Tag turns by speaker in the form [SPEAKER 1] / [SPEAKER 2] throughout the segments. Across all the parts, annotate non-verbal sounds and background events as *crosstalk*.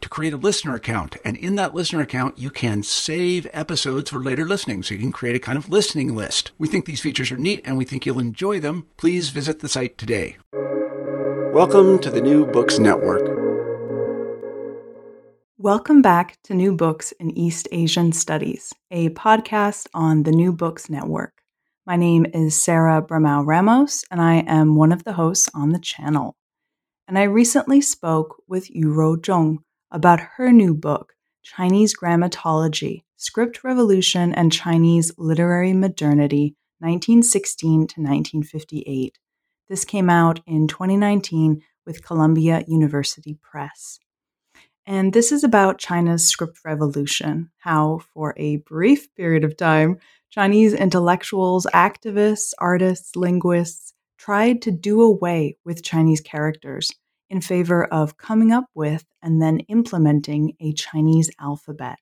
[SPEAKER 1] to create a listener account. And in that listener account, you can save episodes for later listening. So you can create a kind of listening list. We think these features are neat and we think you'll enjoy them. Please visit the site today. Welcome to the New Books Network.
[SPEAKER 2] Welcome back to New Books in East Asian Studies, a podcast on the New Books Network. My name is Sarah Bramao Ramos, and I am one of the hosts on the channel. And I recently spoke with Yurou Zhong, about her new book, Chinese Grammatology Script Revolution and Chinese Literary Modernity, 1916 to 1958. This came out in 2019 with Columbia University Press. And this is about China's script revolution, how, for a brief period of time, Chinese intellectuals, activists, artists, linguists tried to do away with Chinese characters in favor of coming up with and then implementing a Chinese alphabet.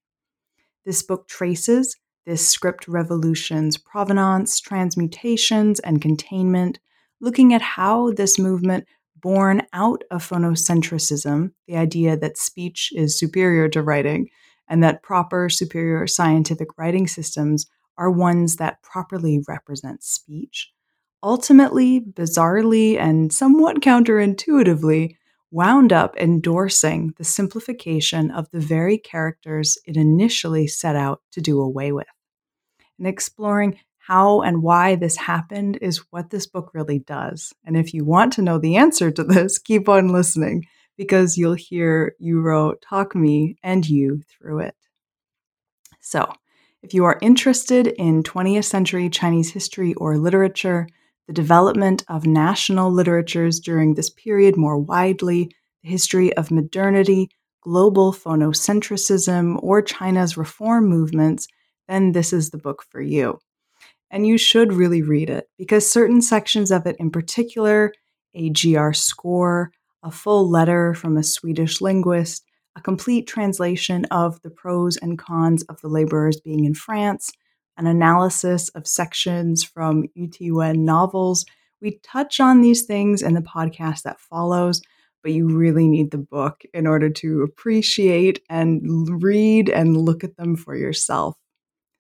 [SPEAKER 2] This book traces this script revolution's provenance, transmutations, and containment, looking at how this movement born out of phonocentrism, the idea that speech is superior to writing, and that proper, superior scientific writing systems are ones that properly represent speech, ultimately, bizarrely, and somewhat counterintuitively, wound up endorsing the simplification of the very characters it initially set out to do away with. And exploring how and why this happened is what this book really does. And if you want to know the answer to this, *laughs* keep on listening because you'll hear Yurou talk me and you through it. So, if you are interested in 20th century Chinese history or literature, the development of national literatures during this period more widely, the history of modernity, global phonocentrism, or China's reform movements, then this is the book for you. And you should really read it because certain sections of it, in particular, a GR score, a full letter from a Swedish linguist, a complete translation of the pros and cons of the laborers being in France, an analysis of sections from Tiwen novels. We touch on these things in the podcast that follows, but you really need the book in order to appreciate and read and look at them for yourself.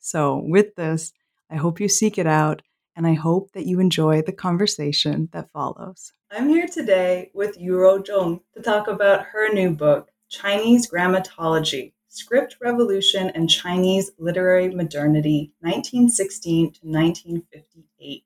[SPEAKER 2] So, with this, I hope you seek it out and I hope that you enjoy the conversation that follows. I'm here today with Yurou Zhong to talk about her new book, Chinese Grammatology Script Revolution and Chinese Literary Modernity, 1916 to 1958.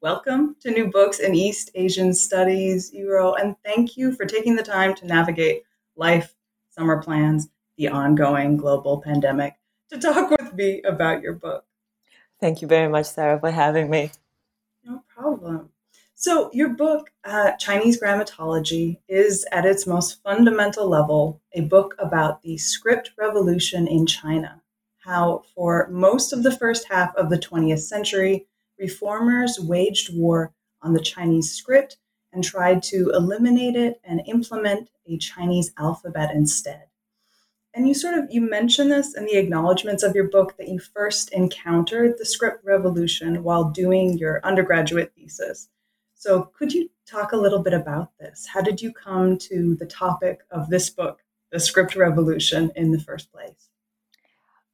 [SPEAKER 2] Welcome to New Books in East Asian Studies, Yurou, and thank you for taking the time to navigate life, summer plans, the ongoing global pandemic, to talk *laughs* with me about your book.
[SPEAKER 3] Thank you very much, Sarah, for having me.
[SPEAKER 2] No problem. So, your book, uh, Chinese Grammatology, is at its most fundamental level a book about the script revolution in China. How, for most of the first half of the 20th century, reformers waged war on the Chinese script and tried to eliminate it and implement a Chinese alphabet instead. And you sort of you mention this in the acknowledgments of your book that you first encountered the script revolution while doing your undergraduate thesis. So, could you talk a little bit about this? How did you come to the topic of this book, The Script Revolution, in the first place?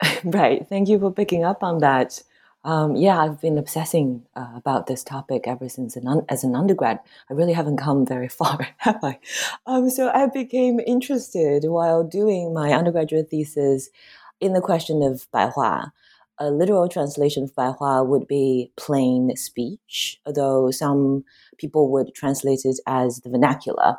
[SPEAKER 2] *laughs*
[SPEAKER 3] Right. Thank you for picking up on that. Um, yeah, I've been obsessing uh, about this topic ever since an un- as an undergrad. I really haven't come very *laughs* far, have I? Um, so I became interested while doing my undergraduate thesis in the question of Baihua, a literal translation of Baihua would be plain speech, although some people would translate it as the vernacular.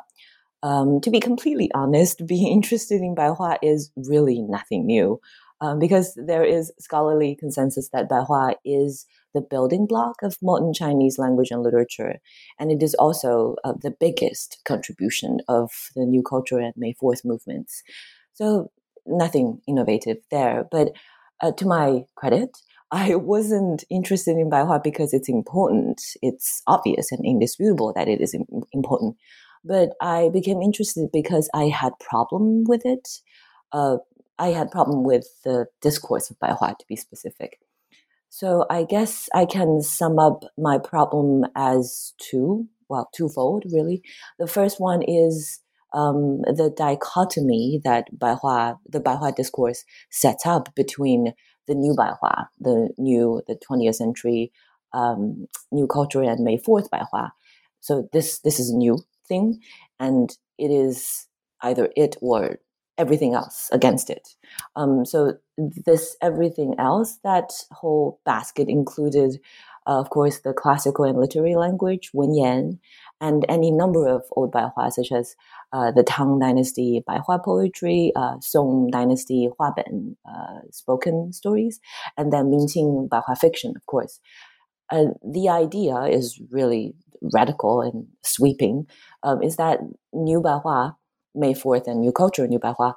[SPEAKER 3] Um, to be completely honest, *laughs* being interested in Baihua is really nothing new. Um, because there is scholarly consensus that Baihua is the building block of modern Chinese language and literature, and it is also uh, the biggest contribution of the New Culture and May Fourth movements. So nothing innovative there, but uh, to my credit, *laughs* I wasn't interested in Baihua because it's important. It's obvious and indisputable that it is important. But I became interested because I had problem with it. Uh, I had problem with the discourse of Baihua, to be specific. So I guess I can sum up my problem as two, well, twofold really. The first one is um, the dichotomy that Baihua, the Baihua discourse sets up between the new Baihua, the new, the 20th century um, new culture and May 4th Baihua. So this, this is a new thing and it is either it or everything else against it. Um, so this everything else, that whole basket included, uh, of course, the classical and literary language, Wenyan, and any number of old Baihua, such as uh, the Tang Dynasty Baihua poetry, uh, Song Dynasty Huaben uh, spoken stories, and then Mingqing Baihua fiction, of course. Uh, the idea is really radical and sweeping, um, is that New Baihua May 4th and New Culture, New Baihua,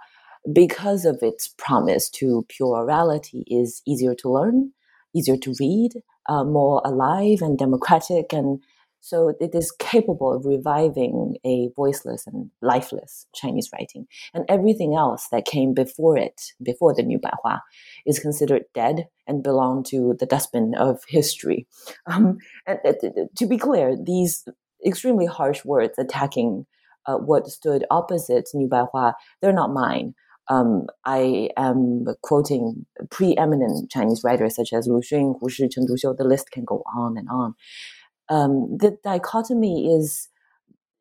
[SPEAKER 3] because of its promise to pure orality, is easier to learn, easier to read, uh, more alive and democratic. And so it is capable of reviving a voiceless and lifeless Chinese writing. And everything else that came before it, before the New Baihua, is considered dead and belong to the dustbin of history. Um, and, uh, to be clear, these extremely harsh words attacking uh, what stood opposite New Baihua, they're not mine. Um, I am quoting preeminent Chinese writers such as Lu Xun, Hu Shi, Chen Duxiu. The list can go on and on. Um, the dichotomy is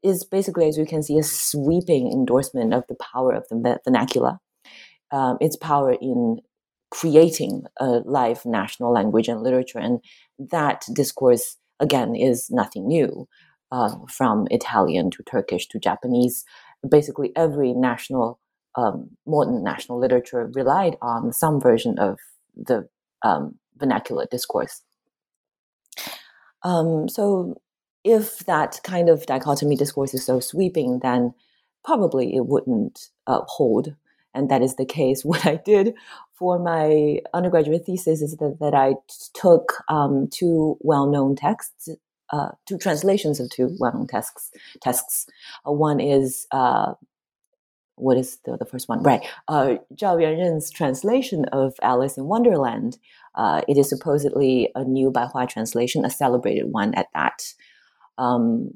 [SPEAKER 3] is basically, as you can see, a sweeping endorsement of the power of the vernacular, um, its power in creating a live national language and literature, and that discourse again is nothing new uh, from Italian to Turkish to Japanese. Basically, every national, um, modern national literature relied on some version of the um, vernacular discourse. Um, so, if that kind of dichotomy discourse is so sweeping, then probably it wouldn't uh, hold. And that is the case. *laughs* What I did for my undergraduate thesis is that, that I took um, two well known texts uh, two translations of two well-known texts. Texts. Uh, one is uh, what is the, the first one? Right, uh, Zhao Yuanren's translation of Alice in Wonderland. Uh, it is supposedly a new Baihua translation, a celebrated one at that. Um,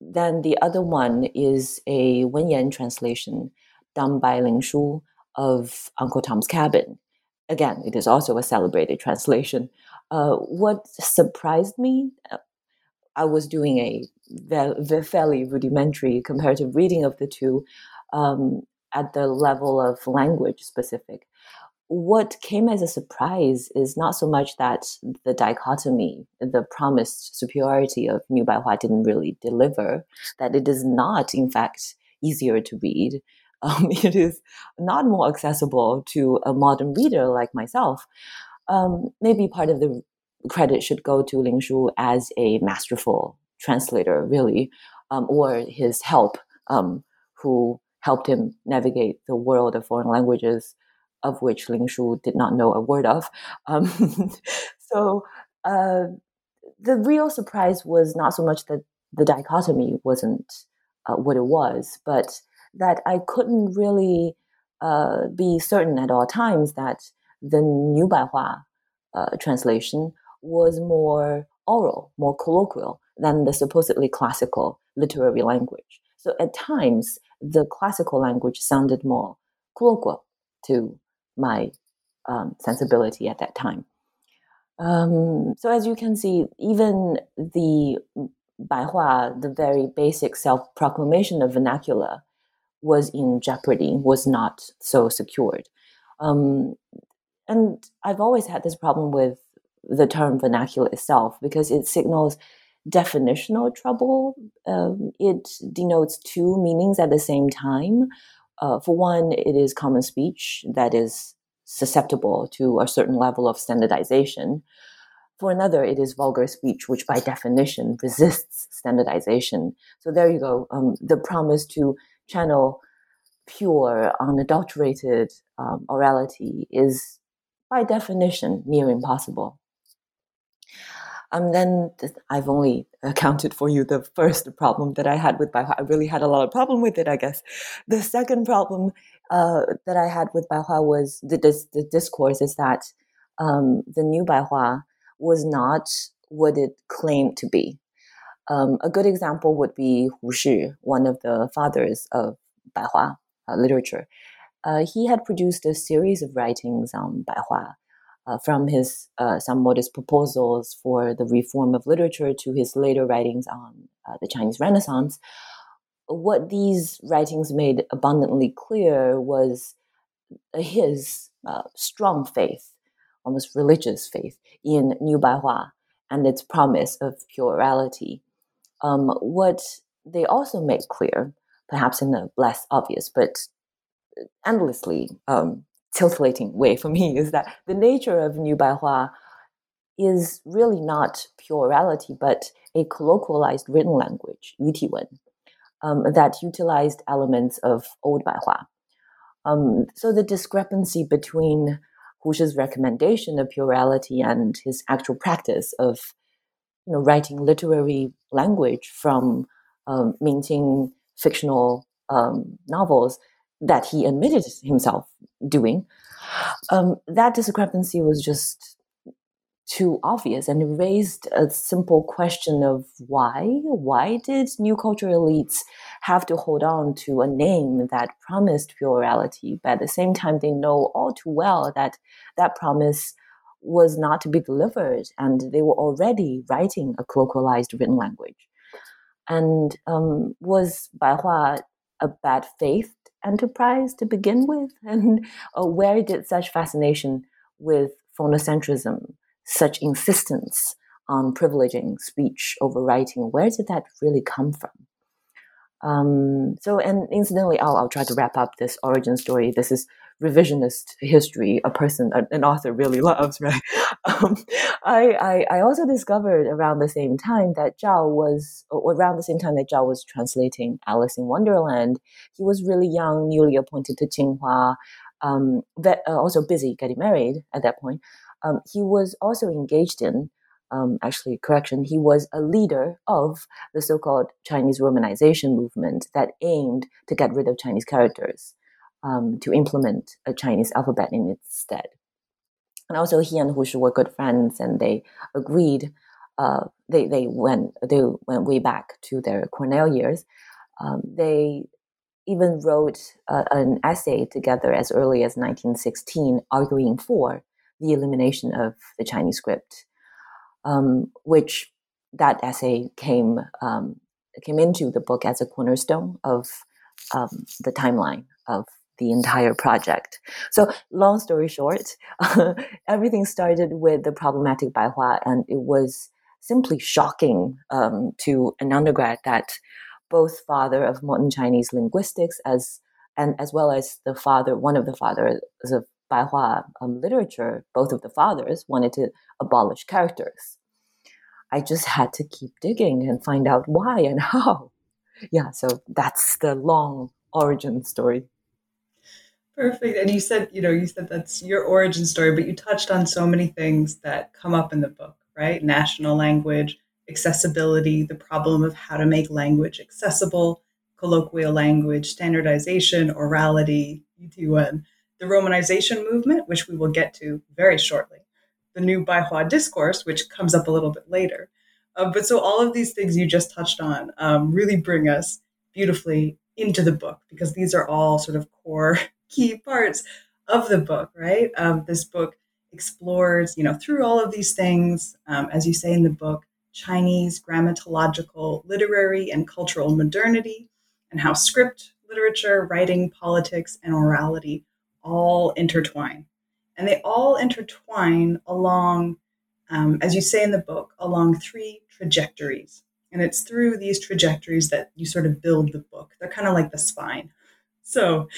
[SPEAKER 3] then the other one is a Wenyan translation done by Lin Shu of Uncle Tom's Cabin. Again, it is also a celebrated translation. Uh, what surprised me uh, I was doing a fairly rudimentary comparative reading of the two um, at the level of language specific. What came as a surprise is not so much that the dichotomy, the promised superiority of New Baihua didn't really deliver, that it is not, in fact, easier to read. *laughs* Um, it is not more accessible to a modern reader like myself. Um, maybe part of the credit should go to Lin Shu as a masterful translator, really, um, or his help, um, who helped him navigate the world of foreign languages, of which Lin Shu did not know a word of. Um, *laughs* so uh, the real surprise was not so much that the dichotomy wasn't uh, what it was, but that I couldn't really uh, be certain at all times that the New Baihua uh, translation was more oral, more colloquial than the supposedly classical literary language. So at times, the classical language sounded more colloquial to my um, sensibility at that time. Um, so as you can see, even the Baihua, the very basic self-proclamation of vernacular, was in jeopardy, was not so secured. Um, and I've always had this problem with the term vernacular itself because it signals definitional trouble. Um, it denotes two meanings at the same time. Uh, for one, it is common speech that is susceptible to a certain level of standardization. For another, it is vulgar speech, which by definition resists standardization. So there you go. Um, the promise to channel pure, unadulterated um, orality is by definition near impossible. Um, then I've only accounted for you the first problem that I had with Baihua. I really had a lot of problem with it, I guess. The second problem uh, that I had with Baihua was the, the discourse is that um, the new Baihua was not what it claimed to be. Um, a good example would be Hu Shi, one of the fathers of Baihua uh, literature. Uh, he had produced a series of writings on Baihua uh, from his uh, some modest proposals for the reform of literature to his later writings on uh, the Chinese Renaissance, what these writings made abundantly clear was his uh, strong faith, almost religious faith, in New Baihua and its promise of plurality. Um, what they also made clear, perhaps in a less obvious but endlessly um, titillating way for me is that the nature of New Baihua is really not plurality, but a colloquialized written language, Yutiwen, um, that utilized elements of Old Baihua. Um, so the discrepancy between Hu Shi's recommendation of plurality and his actual practice of, you know, writing literary language from um, minting fictional um, novels that he admitted himself doing, um, that discrepancy was just too obvious and it raised a simple question of why why did new cultural elites have to hold on to a name that promised plurality but at the same time they know all too well that that promise was not to be delivered and they were already writing a colloquialized written language? And um, was Baihua a bad faith enterprise to begin with? *laughs* And uh, where did such fascination with phonocentrism, such insistence on privileging speech over writing, where did that really come from? Um, so, and incidentally, I'll, I'll try to wrap up this origin story. This is revisionist history, a person, an author really loves, *laughs* right? Um, I, I, I, also discovered around the same time that Zhao was, around the same time that Zhao was translating Alice in Wonderland, he was really young, newly appointed to Tsinghua, um, that, uh, also busy getting married at that point. Um, he was also engaged in um, actually, correction, he was a leader of the so called Chinese Romanization movement that aimed to get rid of Chinese characters, um, to implement a Chinese alphabet in its stead. And also, he and Hu Shi were good friends, and they agreed. Uh, they they went they went way back to their Cornell years. Um, they even wrote uh, an essay together as early as 1916, arguing for the elimination of the Chinese script um, which that essay came um, came into the book as a cornerstone of um, the timeline of the entire project. So, long story short, *laughs* everything started with the problematic Baihua, and it was simply shocking um, to an undergrad that both father of modern Chinese linguistics as and as well as the father, one of the fathers of Baihua um, literature, both of the fathers wanted to abolish characters. I just had to keep digging and find out why and *laughs* how. Yeah, so that's the long origin story.
[SPEAKER 2] Perfect. And you said, you know, you said that's your origin story, but you touched on so many things that come up in the book, right? National language, accessibility, the problem of how to make language accessible, colloquial language, standardization, orality, Yutiwen, the Romanization movement, which we will get to very shortly, the new Baihua discourse, which comes up a little bit later. Uh, but so all of these things you just touched on um, really bring us beautifully into the book because these are all sort of core key parts of the book, right? Um, this book explores, you know, through all of these things, um, as you say in the book, Chinese grammatological, literary, and cultural modernity, and how script, literature, writing, politics, and orality all intertwine and they all intertwine along, um, as you say in the book, along three trajectories. And it's through these trajectories that you sort of build the book. They're kind of like the spine. So,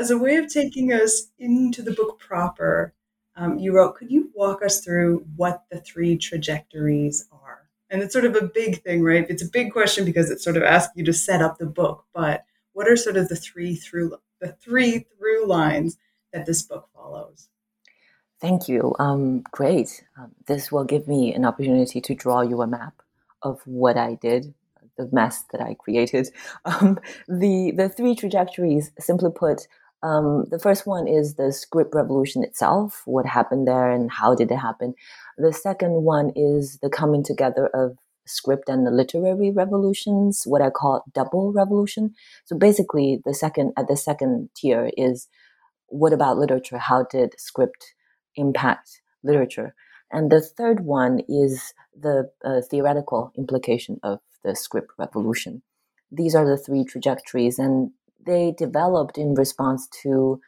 [SPEAKER 2] as a way of taking us into the book proper, um, you wrote, Could you walk us through what the three trajectories are? And it's sort of a big thing, right? It's a big question because it sort of asks you to set up the book. But what are sort of the three through the three through lines that this book follows?
[SPEAKER 3] Thank you. Um, great. Um, this will give me an opportunity to draw you a map of what I did, the mess that I created. *laughs* Um, the the three trajectories, simply put, um, the first one is the script revolution itself. What happened there and how did it happen? The second one is the coming together of script and the literary revolutions, what I call double revolution. So basically, the second at the second tier is what about literature? How did script impact literature? And the third one is the uh, theoretical implication of the script revolution. These are the three trajectories, and they developed in response to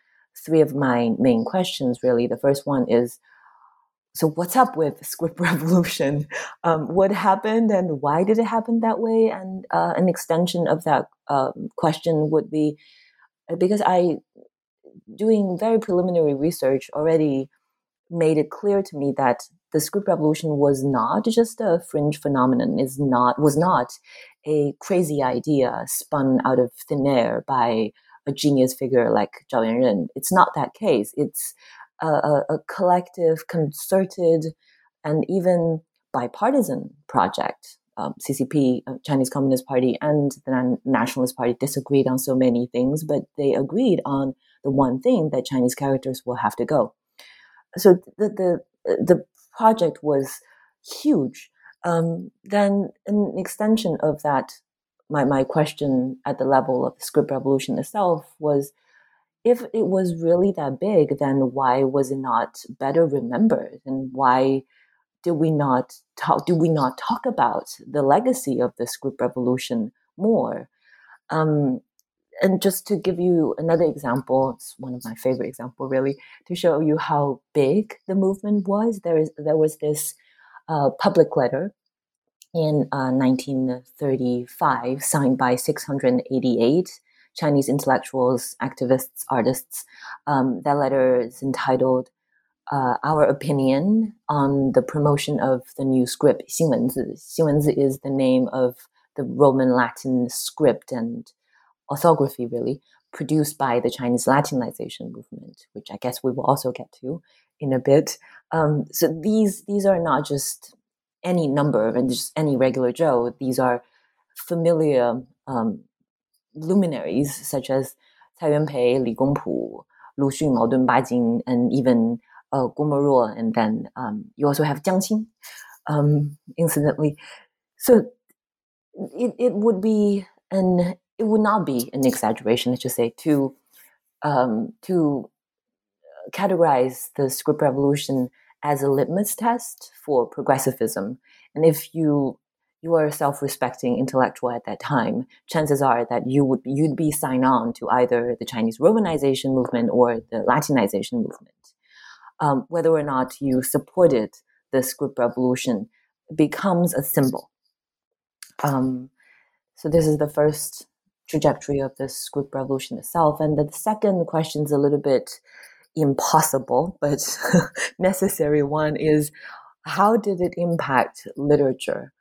[SPEAKER 3] three of my main questions, really. The first one is so, what's up with script *laughs* revolution? Um, what happened and why did it happen that way? And uh, an extension of that um, question would be uh, because I, doing very preliminary research, already made it clear to me that the script revolution was not just a fringe phenomenon is not was not a crazy idea spun out of thin air by a genius figure like Zhao Yuanren. It's not that case. It's a, a, a collective, concerted, and even bipartisan project. Um, CCP, uh, Chinese Communist Party, and the Nationalist Party disagreed on so many things, but they agreed on the one thing that Chinese characters will have to go so the the the project was huge. Um, then an extension of that, my my question at the level of the script revolution itself was, if it was really that big, then why was it not better remembered, and why did we not talk? Do we not talk about the legacy of the script revolution more? Um, and just to give you another example, it's one of my favorite example, really, to show you how big the movement was. There is there was this uh, public letter in uh, 1935 signed by 688 Chinese intellectuals, activists, artists. Um, that letter is entitled uh, "Our Opinion on the Promotion of the New Script." 新文字，新文字 is the name of the Roman Latin script and orthography really produced by the Chinese Latinization movement, which I guess we will also get to in a bit. Um, so these these are not just any number and just any regular Joe. These are familiar um, luminaries such as Cai Yuanpei, Li Gongpu, Lu Xun, Mao Dun Ba Jin, and even uh, Guo Moruo, and then um, you also have Jiang Qing, um, incidentally. So it, it would be an it would not be an exaggeration, let's just say, to um, to categorize the script revolution as a litmus test for progressivism. And if you you are a self-respecting intellectual at that time, chances are that you would you'd be signed on to either the Chinese Romanization movement or the Latinization movement. Um, whether or not you supported the script revolution becomes a symbol. Um, so this is the first trajectory of the script revolution itself. And the second question is a little bit impossible, but *laughs* necessary one is how did it impact literature?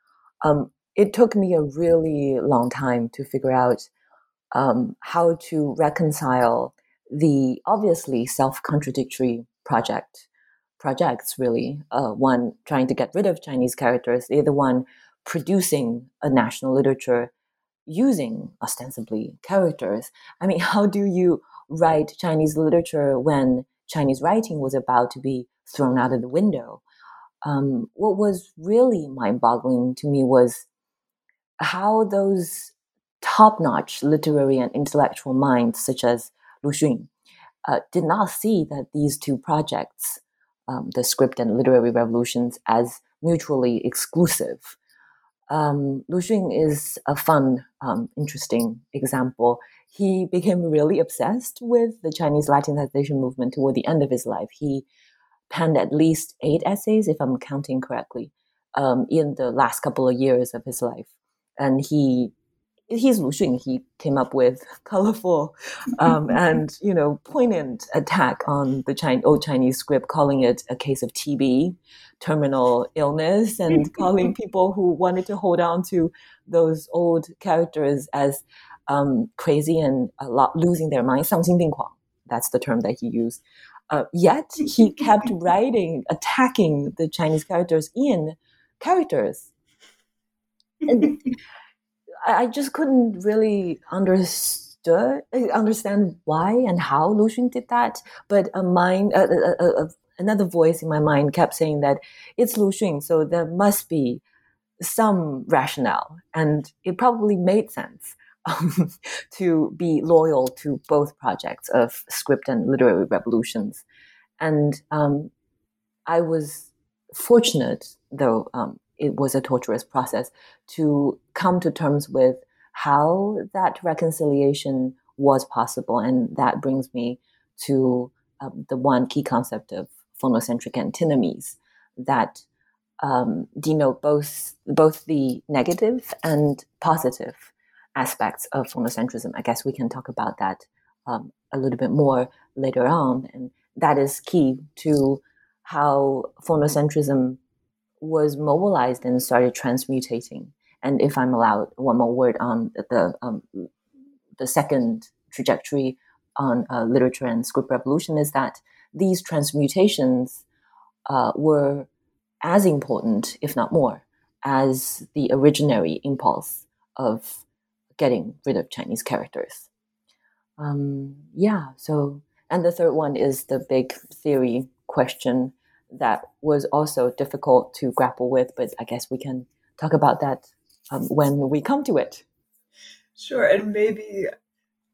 [SPEAKER 3] Um, it took me a really long time to figure out um, how to reconcile the obviously self-contradictory project projects really uh, one trying to get rid of chinese characters the other one producing a national literature using ostensibly characters. I mean, *laughs* how do you write Chinese literature when Chinese writing was about to be thrown out of the window? Um, what was really mind boggling to me was how those top notch literary and intellectual minds, such as Lu Xun, uh, did not see that these two projects, um, the script and literary revolutions, as mutually exclusive um, Lu Xun is a fun, um, interesting example. He became really obsessed with the Chinese Latinization movement toward the end of his life. He penned at least eight essays, if I'm counting correctly, um, in the last couple of years of his life. And he he's Lu Xun. He came up with *laughs* colorful um, and *laughs* you know poignant attack on the Chinese, old Chinese script, calling it a case of TB, terminal illness, and *laughs* calling people who wanted to hold on to those old characters as um, crazy and a lot losing their mind. 丧心病狂. That's the term that he used. Uh, yet he kept writing, attacking the Chinese characters in characters. And I just couldn't really understood understand why and how Lu Xun did that. But a mind, another voice in my mind kept saying that it's Lu Xun, so there must be some rationale, and it probably made sense um, *laughs* to be loyal to both projects of script and literary revolutions. And um, I was fortunate, though um, it was a torturous process, to come to terms with how that reconciliation was possible. And that brings me to um, the one key concept of phonocentric antinomies that um, denote both both the negative and positive aspects of phonocentrism. I guess we can talk about that um, a little bit more later on, and that is key to how phonocentrism was mobilized and started transmutating. And if I'm allowed one more word on the um, the second trajectory on uh, literature and script revolution is that these transmutations uh, were as important, if not more, as the originary impulse of getting rid of Chinese characters. Um, yeah, so, and the third one is the big theory question that was also difficult to grapple with, but I guess we can talk about that um, when we come to it.
[SPEAKER 2] Sure, and maybe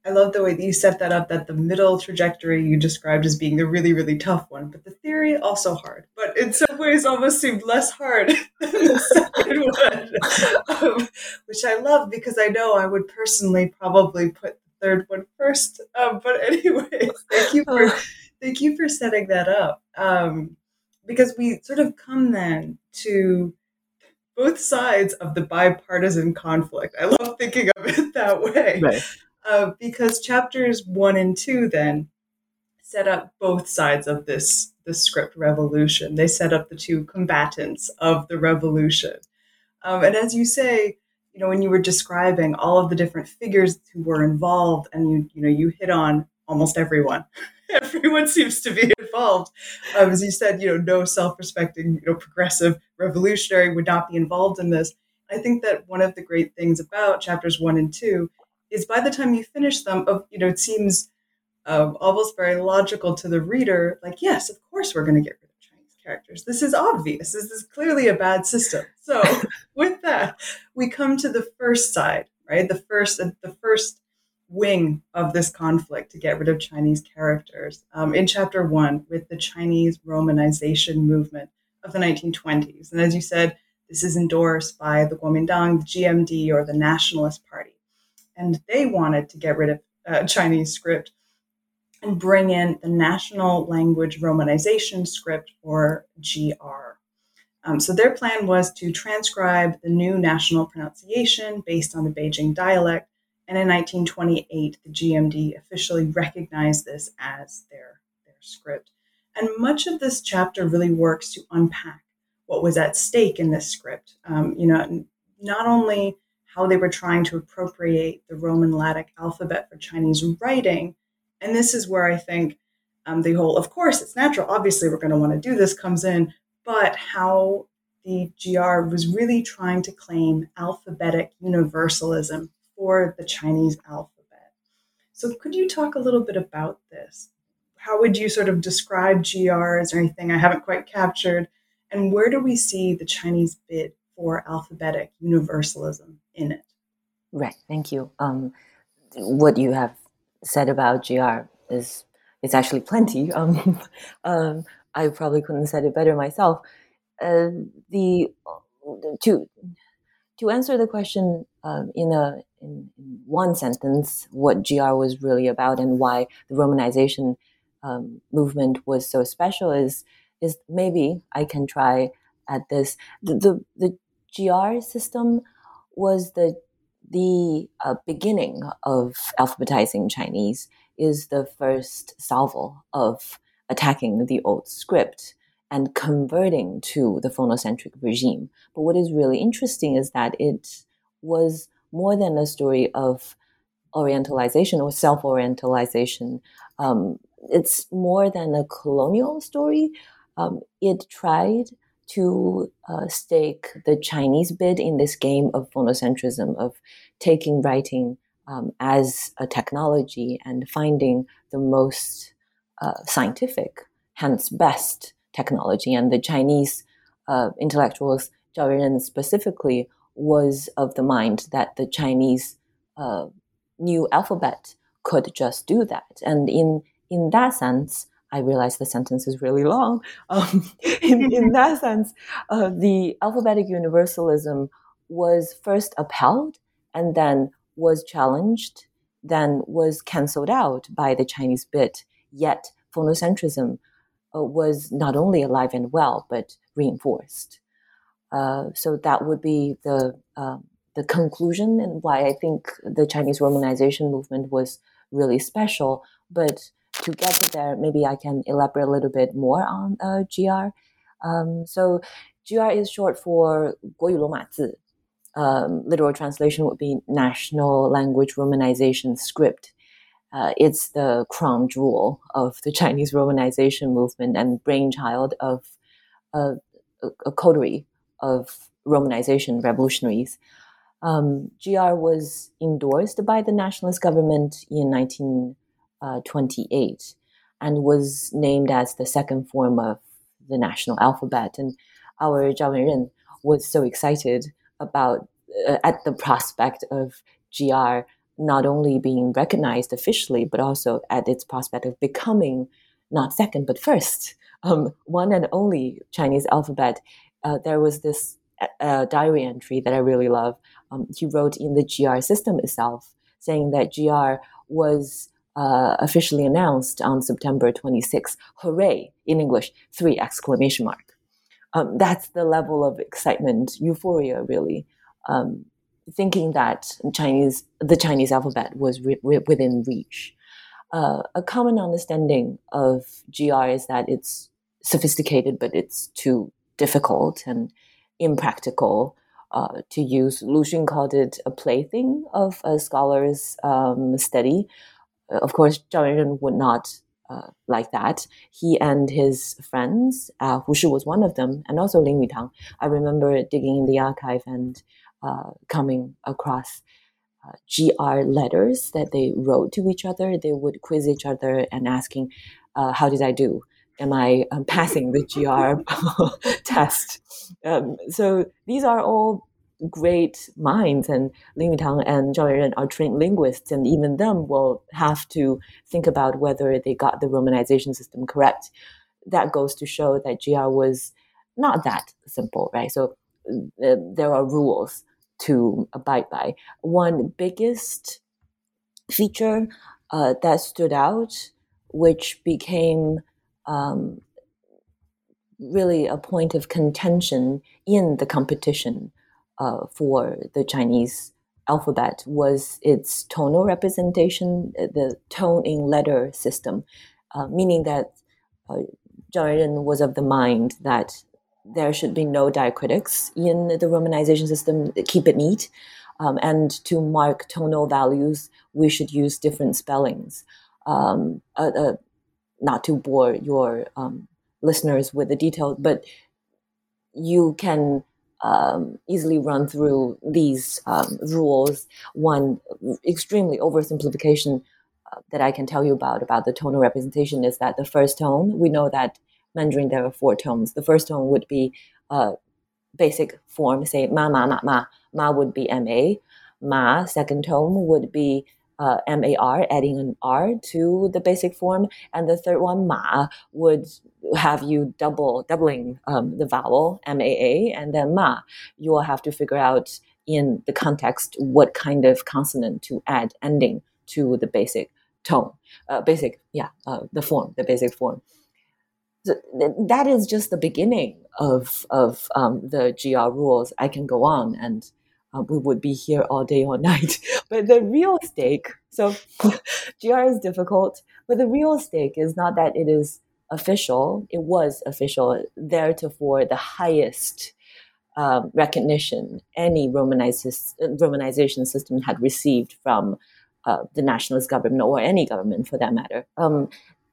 [SPEAKER 2] I love the way that you set that up. That the middle trajectory you described as being the really, really tough one, but the theory also hard. But in some ways, almost seemed less hard *laughs* than the second *laughs* one, um, which I love because I know I would personally probably put the third one first. Um, but anyway, thank you for *laughs* thank you for setting that up. Um, because we sort of come then to both sides of the bipartisan conflict. I love thinking of it *laughs* that way. Right. Uh, because chapters one and two then set up both sides of this the script revolution. They set up the two combatants of the revolution. Um, and as you say, you know, when you were describing all of the different figures who were involved, and you you know you hit on almost everyone. *laughs* *laughs* everyone seems to be involved. Um, as you said, you know, no self-respecting, you know, progressive revolutionary would not be involved in this. I think that one of the great things about chapters one and two is by the time you finish them, of you know, it seems um, almost very logical to the reader. Like, yes, of course, we're going to get rid of Chinese characters. This is obvious. This is clearly a bad system. So, *laughs* with that, we come to the first side, right? The first, the first wing of this conflict to get rid of Chinese characters um, in chapter one with the Chinese Romanization movement of the 1920s. And as you said, this is endorsed by the Kuomintang, the GMD, or the Nationalist Party. And they wanted to get rid of uh, Chinese script and bring in the National Language Romanization Script, or GR. Um, so their plan was to transcribe the new national pronunciation based on the Beijing dialect and in 1928, the GMD officially recognized this as their, their script. And much of this chapter really works to unpack what was at stake in this script. Um, you know, not only how they were trying to appropriate the Roman Latin alphabet for Chinese writing, and this is where I think um, the whole, of course, it's natural, obviously, we're going to want to do this comes in, but how the GR was really trying to claim alphabetic universalism for the Chinese alphabet. So, could you talk a little bit about this? How would you sort of describe GR? Is there anything I haven't quite captured? And where do we see the Chinese bid for alphabetic universalism in it?
[SPEAKER 3] Right. Thank you. Um, what you have said about GR is is actually plenty. *laughs* Um, um, I probably couldn't have said it better myself. Uh, the to to answer the question um, in a in, one sentence, what GR was really about and why the Romanization um, movement was so special is is maybe I can try at this. The the, the GR system was the the uh, beginning of alphabetizing Chinese. Is the first salvo of attacking the old script and converting to the phonocentric regime. But what is really interesting is that it was more than a story of orientalization or self orientalization. Um, it's more than a colonial story. Um, it tried to uh, stake the Chinese bid in this game of phonocentrism, of taking writing um, as a technology and finding the most uh, scientific, hence best technology. And the Chinese uh, intellectuals, Zhao Yuanren specifically, was of the mind that the Chinese uh, new alphabet could just do that. And in in that sense, I realize the sentence is really long. *laughs* Um, in, in, that *laughs* sense, uh, the alphabetic universalism was first upheld and then was challenged, then was cancelled out by the Chinese bit. Yet phonocentrism was not only alive and well, but reinforced. Uh, so that would be the uh, the conclusion and why I think the Chinese Romanization movement was really special. But to get to there, maybe I can elaborate a little bit more on uh, GR. Um, so GR is short for 国语罗马字. Um, literal translation would be National Language Romanization Script. Uh, it's the crown jewel of the Chinese Romanization movement and brainchild of a, a coterie of Romanization revolutionaries. Um, GR was endorsed by the nationalist government in 1928 and was named as the second form of the national alphabet. And our Zhao Yuanren was so excited about uh, at the prospect of GR not only being recognized officially, but also at its prospect of becoming not second but first, *laughs* um, one and only Chinese alphabet. Uh, there was this uh, diary entry that I really love. Um, he wrote in the GR system itself, saying that GR was uh, officially announced on September 26. Hooray! In English, three exclamation mark. Um, that's the level of excitement, euphoria, really. Um, thinking that Chinese, the Chinese alphabet was re- re- within reach. Uh, a common understanding of GR is that it's sophisticated, but it's too difficult and impractical uh, to use. Lu Xun called it a plaything of a scholar's um, study. Of course, Zhao Yuanren would not uh, like that. He and his friends, uh, Hu Shi was one of them, and also Lin Yutang. I remember digging in the archive and uh, coming across uh, GR letters that they wrote to each other. They would quiz each other and asking, uh, "How did I do? Am I um, *laughs* passing the GR *laughs* test?" Um, so these are all great minds, and Lin Yutang and Zhao Yuanren are trained linguists, and even them will have to think about whether they got the romanization system correct. That goes to show that GR was not that simple, right? So uh, there are rules to abide by. One biggest feature uh, that stood out, which became um, really a point of contention in the competition uh, for the Chinese alphabet, was its tonal representation, the tone in letter system, uh, meaning that uh, Yuanren was of the mind that there should be no diacritics in the romanization system, keep it neat. Um, and to mark tonal values, we should use different spellings. Um, uh, uh, not to bore your um, listeners with the details, but you can um, easily run through these um, rules. One extremely oversimplification uh, that I can tell you about about the tonal representation is that the first tone we know that Mandarin, there are four tones. The first tone would be uh, basic form, say ma, ma, ma, ma. Ma would be ma. Ma, second tone would be uh, mar, adding an r to the basic form. And the third one, ma, would have you double, doubling um, the vowel, maa, and then ma. You will have to figure out in the context what kind of consonant to add ending to the basic tone, uh, basic, yeah, uh, the form, the basic form that is just the beginning of of um, the GR rules. I can go on and uh, we would be here all day or *laughs* night. but the real stake, so *laughs* GR is difficult, but the real stake is not that it is official. It was official, theretofore the highest um, recognition any Romanization system had received from uh, the nationalist government or any government for that matter. Um,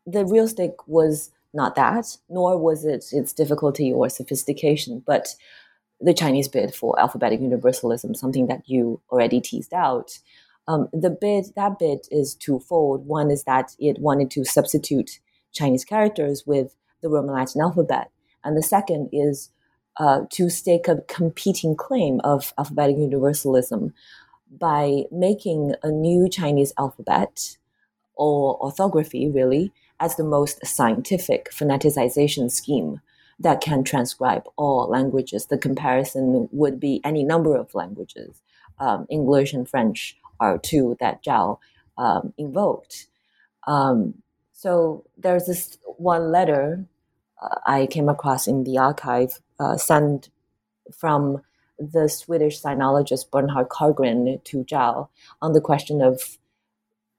[SPEAKER 3] the real stake was not that, nor was it its difficulty or sophistication, but the Chinese bid for alphabetic universalism, something that you already teased out. Um, the bid, that bid is twofold. One is that it wanted to substitute Chinese characters with the Roman Latin alphabet. And the second is uh, to stake a competing claim of alphabetic universalism by making a new Chinese alphabet or orthography, really, as the most scientific phoneticization scheme that can transcribe all languages. The comparison would be any number of languages. Um, English and French are two that Zhao um, invoked. Um, so there's this one letter uh, I came across in the archive uh, sent from the Swedish sinologist Bernhard Karlgren to Zhao on the question of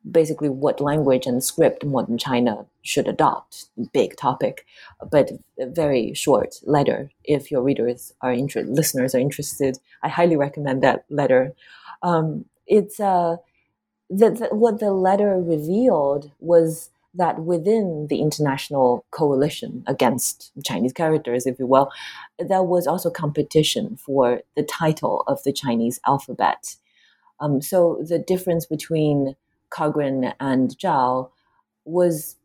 [SPEAKER 3] basically what language and script modern China should adopt. Big topic, but a very short letter. If your readers are interested, listeners are interested, I highly recommend that letter. Um, it's uh, the, the, what the letter revealed was that within the international coalition against Chinese characters, if you will, there was also competition for the title of the Chinese alphabet. Um, so the difference between Karlgren and Zhao was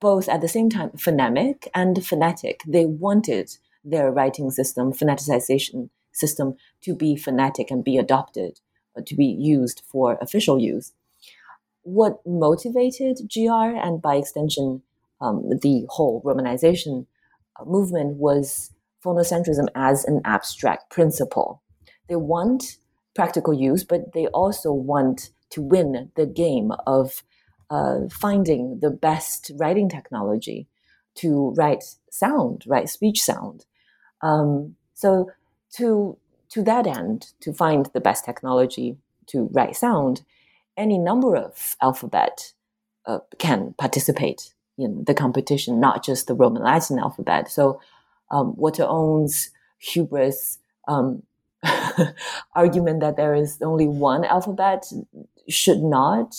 [SPEAKER 3] both at the same time phonemic and phonetic. They wanted their writing system, phoneticization system, to be phonetic and be adopted, uh, to be used for official use. What motivated GR and by extension um, the whole Romanization uh, movement was phonocentrism as an abstract principle. They want practical use, but they also want to win the game of uh, finding the best writing technology to write sound, write speech sound. Um, so to to that end, to find the best technology to write sound, any number of alphabet uh, can participate in the competition, not just the Roman Latin alphabet. So um, Walter Ong's hubris um, *laughs* argument that there is only one alphabet should not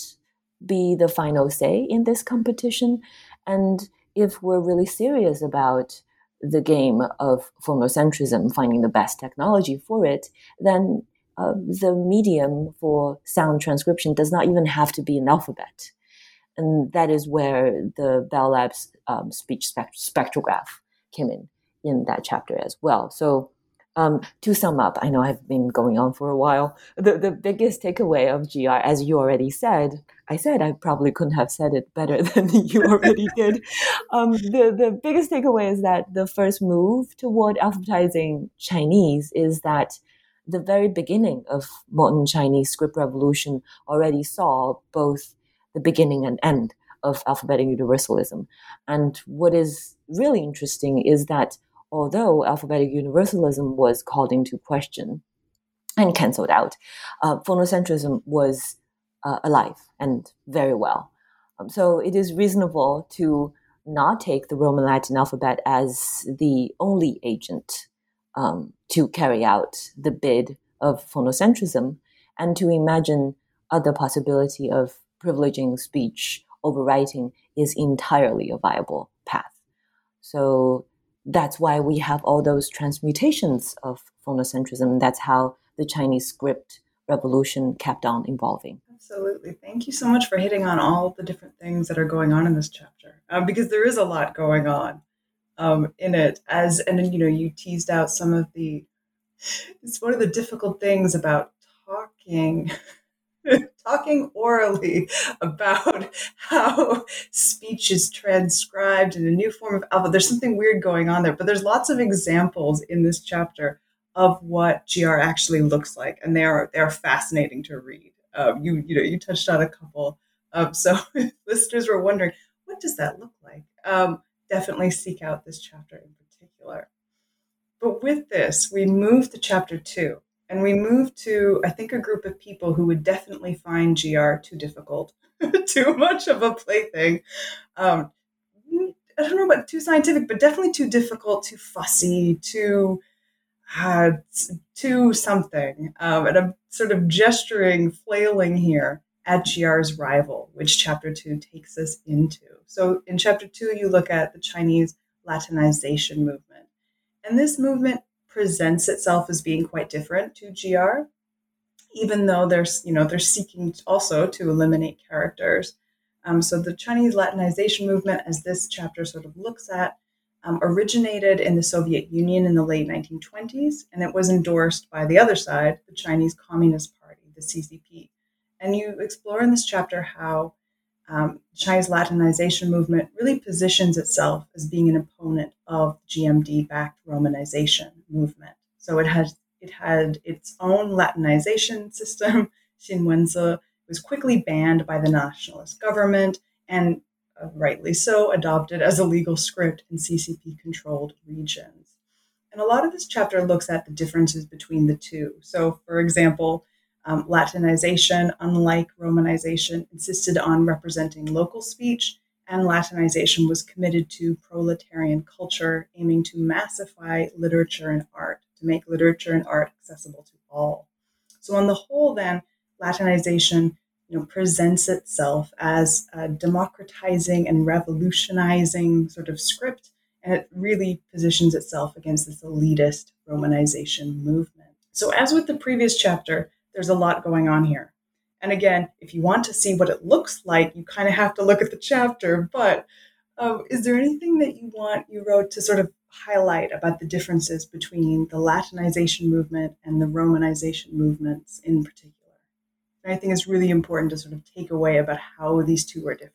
[SPEAKER 3] be the final say in this competition. And if we're really serious about the game of phonocentrism, finding the best technology for it, then uh, the medium for sound transcription does not even have to be an alphabet. And that is where the Bell Labs um, speech spect- spectrograph came in in that chapter as well. So um, to sum up, I know I've been going on for a while. The, the biggest takeaway of GR, as you already said, I said I probably couldn't have said it better *laughs* than you already did. Um, the, the biggest takeaway is that the first move toward alphabetizing Chinese is that the very beginning of modern Chinese script revolution already saw both the beginning and end of alphabetic universalism. And what is really interesting is that although alphabetic universalism was called into question and cancelled out, uh, phonocentrism was uh, alive and very well. Um, so it is reasonable to not take the Roman Latin alphabet as the only agent um, to carry out the bid of phonocentrism and to imagine other possibility of privileging speech over writing is entirely a viable path. So that's why we have all those transmutations of phonocentrism. That's how the Chinese script revolution kept on evolving.
[SPEAKER 2] Absolutely. Thank you so much for hitting on all the different things that are going on in this chapter, um, because there is a lot going on um, in it. As and you know, you teased out some of the. It's one of the difficult things about talking *laughs* talking orally about how speech is transcribed in a new form of alpha. There's something weird going on there, but there's lots of examples in this chapter of what GR actually looks like, and they are they are fascinating to read. Um, you you know you touched on a couple. Um, so *laughs* listeners were wondering what does that look like. Um, definitely seek out this chapter in particular. But with this, we move to chapter two, and we move to, I think, a group of people who would definitely find GR too difficult, *laughs* too much of a plaything. Um, I don't know about too scientific, but definitely too difficult, too fussy, too uh, too something. Um, and I'm sort of gesturing, flailing here at GR's rival, which chapter two takes us into. So in chapter two, you look at the Chinese Latinization movement. And this movement presents itself as being quite different to GR, even though they're, you know, they're seeking also to eliminate characters. Um, so the Chinese Latinization movement, as this chapter sort of looks at, um, originated in the Soviet Union in the late 1920s, and it was endorsed by the other side, the Chinese Communist Party, the CCP. And you explore in this chapter how um, Chinese Latinization movement really positions itself as being an opponent of GMD-backed Romanization movement. So it has it had its own Latinization system, *laughs* Xinwenzi, was quickly banned by the nationalist government and uh, rightly so adopted as a legal script in CCP controlled regions. And a lot of this chapter looks at the differences between the two. So, for example, um, Latinization, unlike Romanization, insisted on representing local speech, and Latinization was committed to proletarian culture, aiming to massify literature and art, to make literature and art accessible to all. So, on the whole, then, Latinization you know, presents itself as a democratizing and revolutionizing sort of script, and it really positions itself against this elitist Romanization movement. So, as with the previous chapter, there's a lot going on here. And again, if you want to see what it looks like, you kind of have to look at the chapter. But um, is there anything that you want you wrote to sort of highlight about the differences between the Latinization movement and the Romanization movements in particular? I think it's really important to sort of take away about how these two are different.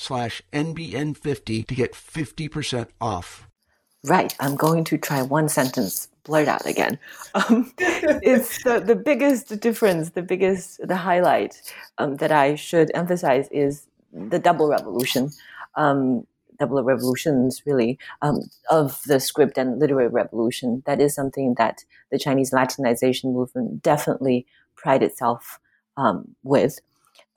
[SPEAKER 1] slash NBN50 to get 50% off.
[SPEAKER 3] Right. I'm going to try one sentence blurt out again. Um, it's the, the biggest difference, the biggest, the highlight um, that I should emphasize is the double revolution. Um, double revolutions, really, um, of the script and literary revolution. That is something that the Chinese Latinization movement definitely pride itself um, with.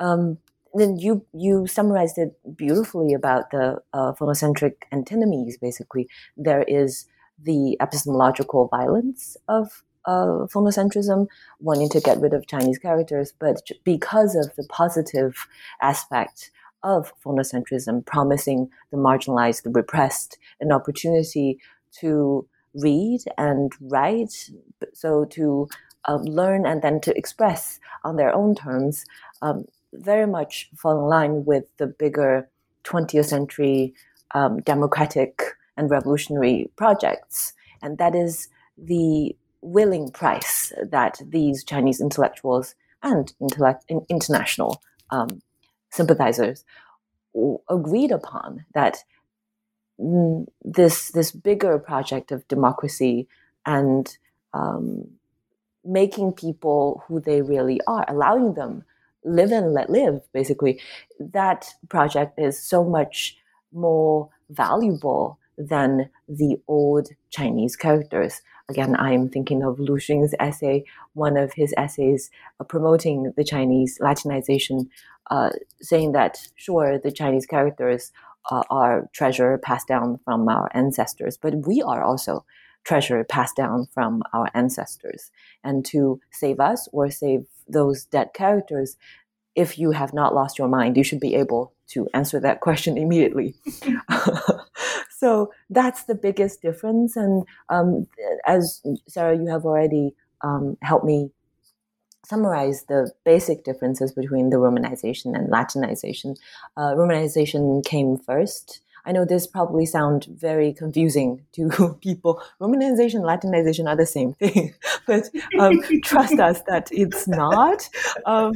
[SPEAKER 3] Um, then you you summarized it beautifully about the uh, phonocentric antinomies. Basically, there is the epistemological violence of uh, phonocentrism, wanting to get rid of Chinese characters, but because of the positive aspect of phonocentrism, promising the marginalized, the repressed, an opportunity to read and write, so to um, learn and then to express on their own terms. Um, very much fall in line with the bigger 20th century um, democratic and revolutionary projects. And that is the willing price that these Chinese intellectuals and intellect, international um, sympathizers agreed upon that mm, this this bigger project of democracy and um, making people who they really are, allowing them live and let live, basically, that project is so much more valuable than the old Chinese characters. Again, I'm thinking of Lu Xun's essay, one of his essays uh, promoting the Chinese Latinization uh, saying that sure, the Chinese characters uh, are treasure passed down from our ancestors, but we are also treasure passed down from our ancestors. And to save us or save those dead characters, if you have not lost your mind, you should be able to answer that *laughs* question immediately. *laughs* so that's the biggest difference. And um, as Sarah, you have already um, helped me summarize the basic differences between the Romanization and Latinization. Uh, Romanization came first. I know this probably sound very confusing to *laughs* people. Romanization, Latinization are the same thing, *laughs* but um, trust us that it's not. Um,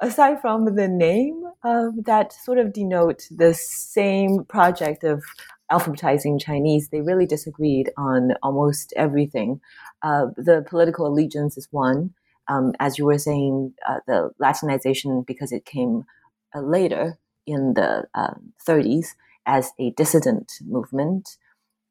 [SPEAKER 3] aside from the name, uh, that sort of denote the same project of alphabetizing Chinese. They really disagreed on almost everything. Uh, the political allegiance is one um, as you were saying, uh, the Latinization, because it came uh, later in the uh, 30s as a dissident movement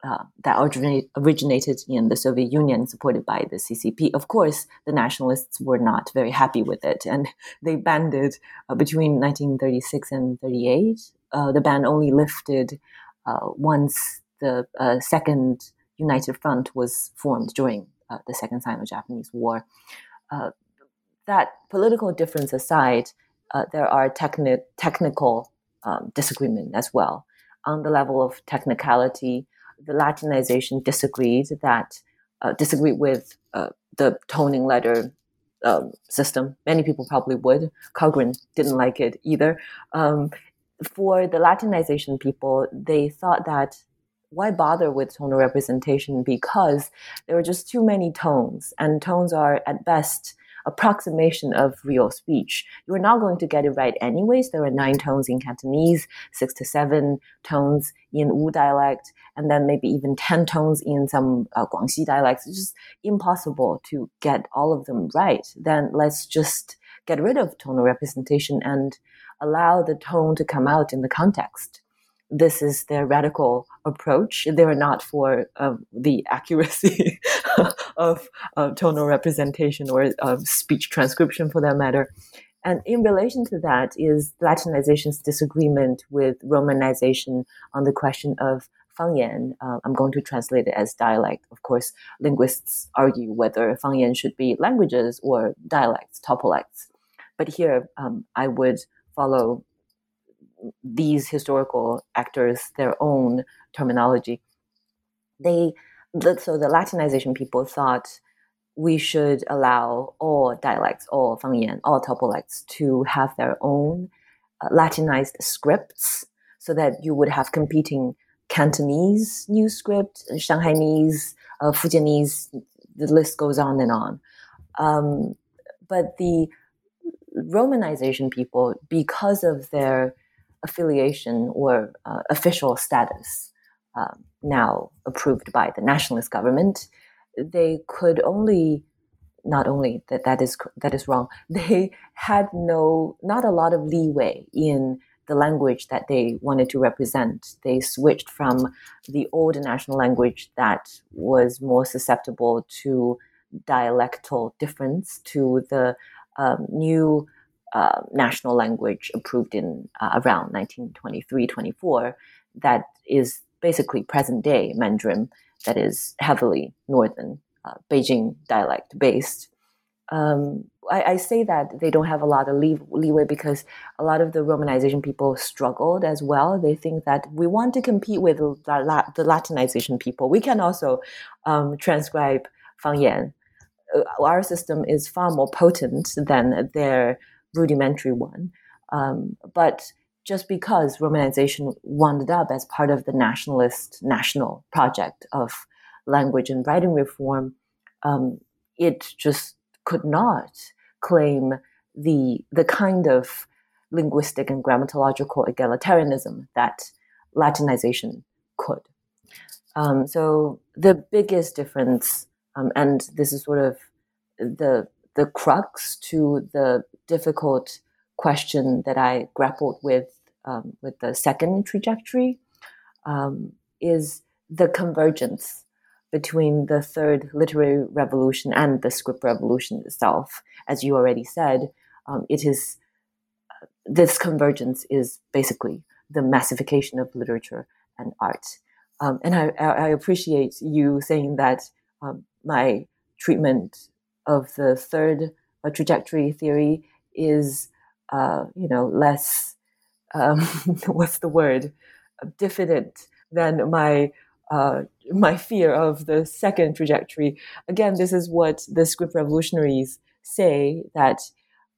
[SPEAKER 3] uh, that originate, originated in the Soviet Union, supported by the CCP. Of course, the nationalists were not very happy with it, and *laughs* they banded uh, between 1936 and 38. Uh, the ban only lifted once the Second United Front was formed during the Second Sino-Japanese War uh, that political difference aside, uh, there are techni- technical um, disagreement as well. On the level of technicality, the Latinization disagreed that uh, disagreed with uh, the toning letter um, system. Many people probably would. Karlgren didn't like it either. Um, for the Latinization people, they thought that why bother with tonal representation? Because there are just too many tones, and tones are at best approximation of real speech. You're not going to get it right anyways. There are nine tones in Cantonese, six to seven tones in Wu dialect, and then maybe even 10 tones in some uh, Guangxi dialects. It's just impossible to get all of them right. Then let's just get rid of tonal representation and allow the tone to come out in the context this is their radical approach. They're not for um, the accuracy *laughs* of uh, tonal representation or uh, speech transcription for that matter. And in relation to that is Latinization's disagreement with Romanization on the question of Fangyan. Uh, I'm going to translate it as dialect. Of course, linguists argue whether Fangyan should be languages or dialects, topolects. But here, um, I would follow these historical actors their own terminology. They so the Latinization people thought we should allow all dialects, all Fangyan, all topolects to have their own uh, Latinized scripts, so that you would have competing Cantonese new script, Shanghainese, uh, Fujianese. The list goes on and on. Um, but the Romanization people, because of their affiliation or uh, official status uh, now approved by the nationalist government, they could only not only that that is that is wrong. *laughs* They had no not a lot of leeway in the language that they wanted to represent. They switched from the old national language that was more susceptible to dialectal difference to the um, new uh, national language approved in uh, around 1923-24 that is basically present day Mandarin that is heavily northern uh, Beijing dialect based. Um, I, I, say that they don't have a lot of lee- leeway because a lot of the Romanization people struggled as well. They think that we want to compete with the, the Latinization people. We can also um, transcribe Fangyan. Uh, our system is far more potent than their rudimentary one. Um, but just because Romanization wound up as part of the nationalist national project of language and writing reform, um, it just could not claim the the kind of linguistic and grammatological egalitarianism that Latinization could. Um, so the biggest difference, um, and this is sort of the the crux to the difficult question that I grappled with um, with the second trajectory um, is the convergence between the third literary revolution and the script revolution itself. As you already said, um, it is this convergence is basically the massification of literature and art. Um, and I, I, appreciate you saying that um, my treatment of the third uh, trajectory theory is, uh, you know, less, um, *laughs* what's the word, diffident than my uh, my fear of the second trajectory. Again, this is what the script revolutionaries say that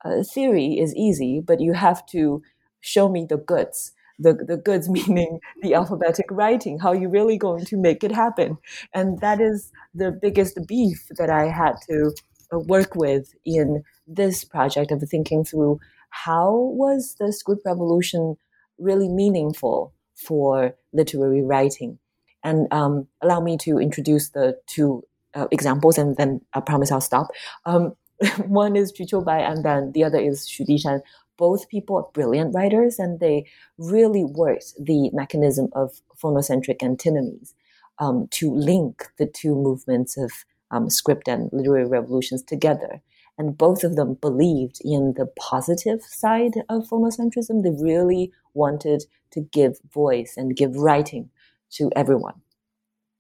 [SPEAKER 3] uh, theory is easy, but you have to show me the goods. The, the goods *laughs* meaning the alphabetic writing, how you really going to make it happen. And that is the biggest beef that I had to work with in this project of thinking through how was the script revolution really meaningful for literary writing. And um, allow me to introduce the two uh, examples, and then I promise I'll stop. Um, *laughs* one is Qu Qiubai, and then the other is Xu Dishan. Both people are brilliant writers, and they really worked the mechanism of phonocentric antinomies um, to link the two movements of um, script and literary revolutions together. And both of them believed in the positive side of phonocentrism. They really wanted to give voice and give writing to everyone.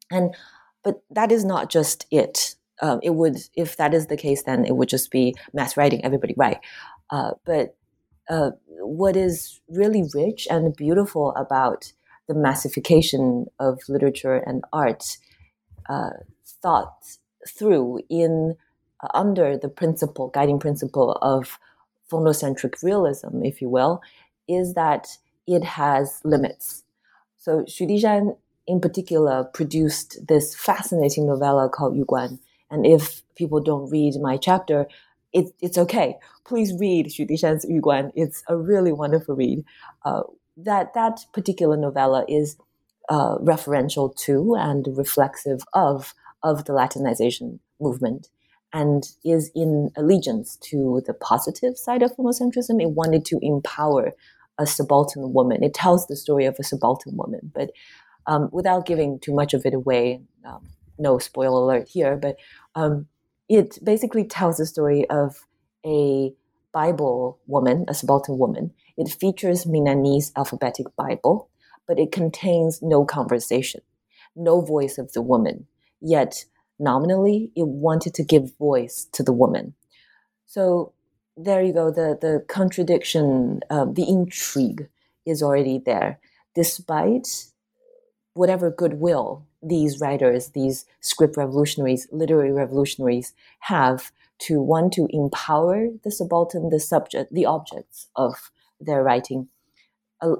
[SPEAKER 3] And but that is not just it. Um, it would, if that is the case, then it would just be mass writing, everybody write. Uh, but uh, what is really rich and beautiful about the massification of literature and art uh, through in uh, under the principle, guiding principle of phonocentric realism, if you will, is that it has limits. So Xu Dishan in particular produced this fascinating novella called Yu Guan. And if people don't read my chapter, it, it's okay. Please read Xu Dishan's Yu Guan. It's a really wonderful read. Uh, that that particular novella is uh, referential to and reflexive of of the Latinization movement and is in allegiance to the positive side of phonocentrism. It wanted to empower a subaltern woman. It tells the story of a subaltern woman, but um, without giving too much of it away, um, no spoiler alert here, but um, it basically tells the story of a Bible woman, a subaltern woman. It features Minnanese alphabetic Bible, but it contains no conversation, no voice of the woman. Yet, nominally, it wanted to give voice to the woman. So there you go. The the contradiction, uh, the intrigue is already there, despite whatever goodwill these writers, these script revolutionaries, literary revolutionaries have to want to empower the subaltern, the subject, the objects of their writing. Uh,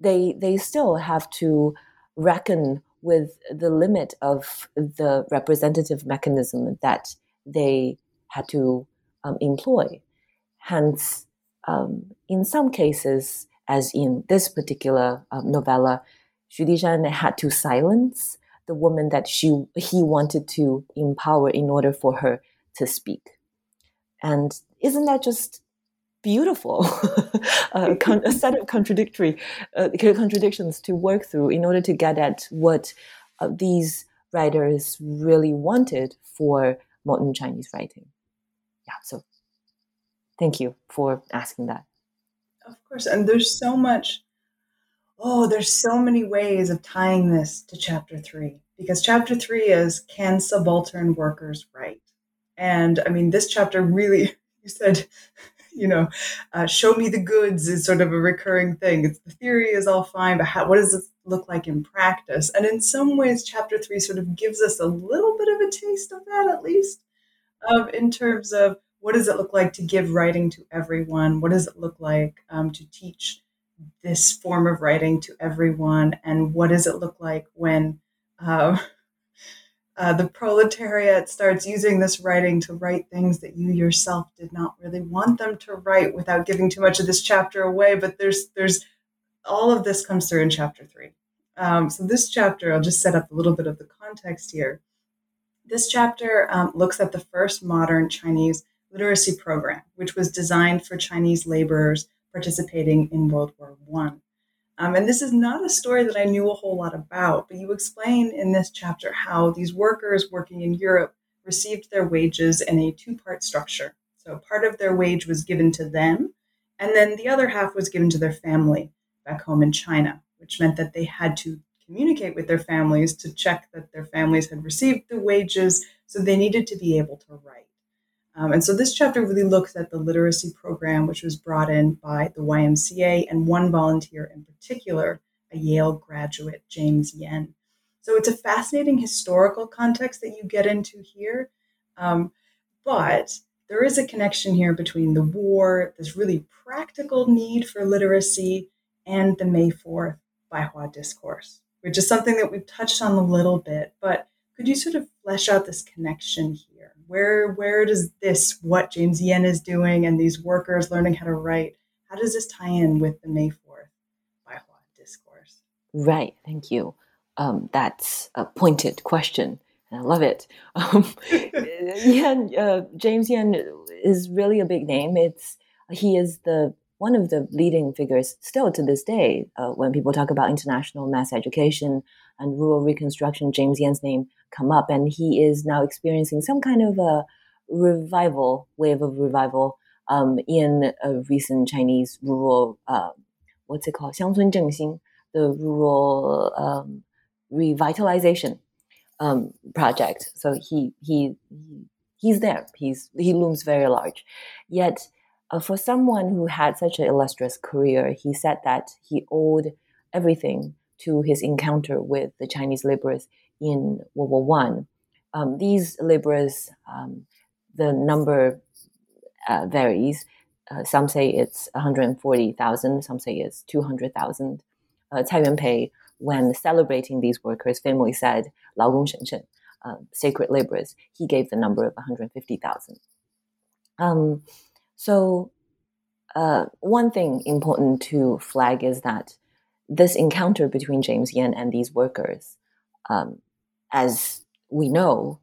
[SPEAKER 3] they they still have to reckon with the limit of the representative mechanism that they had to um, employ. Hence, um, in some cases, as in this particular um, novella, Xu Dishan had to silence the woman that she he wanted to empower in order for her to speak. And isn't that just beautiful? *laughs* con- a, set of contradictory uh, contradictions to work through in order to get at what uh, these writers really wanted for modern Chinese writing. Yeah, so thank you for asking that.
[SPEAKER 2] Of course, and there's so much. Oh, there's so many ways of tying this to chapter three because chapter three is can subaltern workers write? And I mean, this chapter really, *laughs* you said, you know, uh, show me the goods is sort of a recurring thing. It's, the theory is all fine, but how, what does it look like in practice? And in some ways, chapter three sort of gives us a little bit of a taste of that, at least, um, in terms of what does it look like to give writing to everyone? What does it look like um, to teach this form of writing to everyone? And what does it look like when uh, uh, the proletariat starts using this writing to write things that you yourself did not really want them to write without giving too much of this chapter away? But there's there's all of this comes through in chapter three. Um, so this chapter, I'll just set up a little bit of the context here. This chapter um, looks at the first modern Chinese literacy program, which was designed for Chinese laborers participating in World War One. Um, and this is not a story that I knew a whole lot about, but you explain in this chapter how these workers working in Europe received their wages in a two part structure. So part of their wage was given to them, And then the other half was given to their family back home in China, which meant that they had to communicate with their families to check that their families had received the wages. So they needed to be able to write. Um, and so this chapter really looks at the literacy program, which was brought in by the YMCA and one volunteer in particular, a Yale graduate, James Yen. So it's a fascinating historical context that you get into here. Um, but there is a connection here between the war, this really practical need for literacy, and the May 4th Baihua discourse, which is something that we've touched on a little bit. But could you sort of flesh out this connection here? Where where does this, what James Yen is doing and these workers learning how to write, how does this tie in with the May 4th Baihua discourse?
[SPEAKER 3] Right, thank you. Um, that's a pointed question. and I love it. *laughs* Um, *laughs* Yen, uh, James Yen is really a big name. It's he is the one of the leading figures still to this day uh, when people talk about international mass education and rural reconstruction. James Yen's name come up, and he is now experiencing some kind of a revival, wave of revival um, in a recent Chinese rural, uh, what's it called, 乡村振兴, the rural um, revitalization um, project. So he he he's there. He's he looms very large. Yet, uh, for someone who had such an illustrious career, he said that he owed everything to his encounter with the Chinese laborers in World War One. Um, these laborers, um, the number uh, varies. Uh, some say it's 140,000, some say it's 200,000. Uh, Cai Yuanpei, when celebrating these workers, famously said, Lao Gong Shen Shen, uh, sacred laborers. He gave the number of 150,000. Um, so, uh, one thing important to flag is that this encounter between James Yen and these workers um, as we know,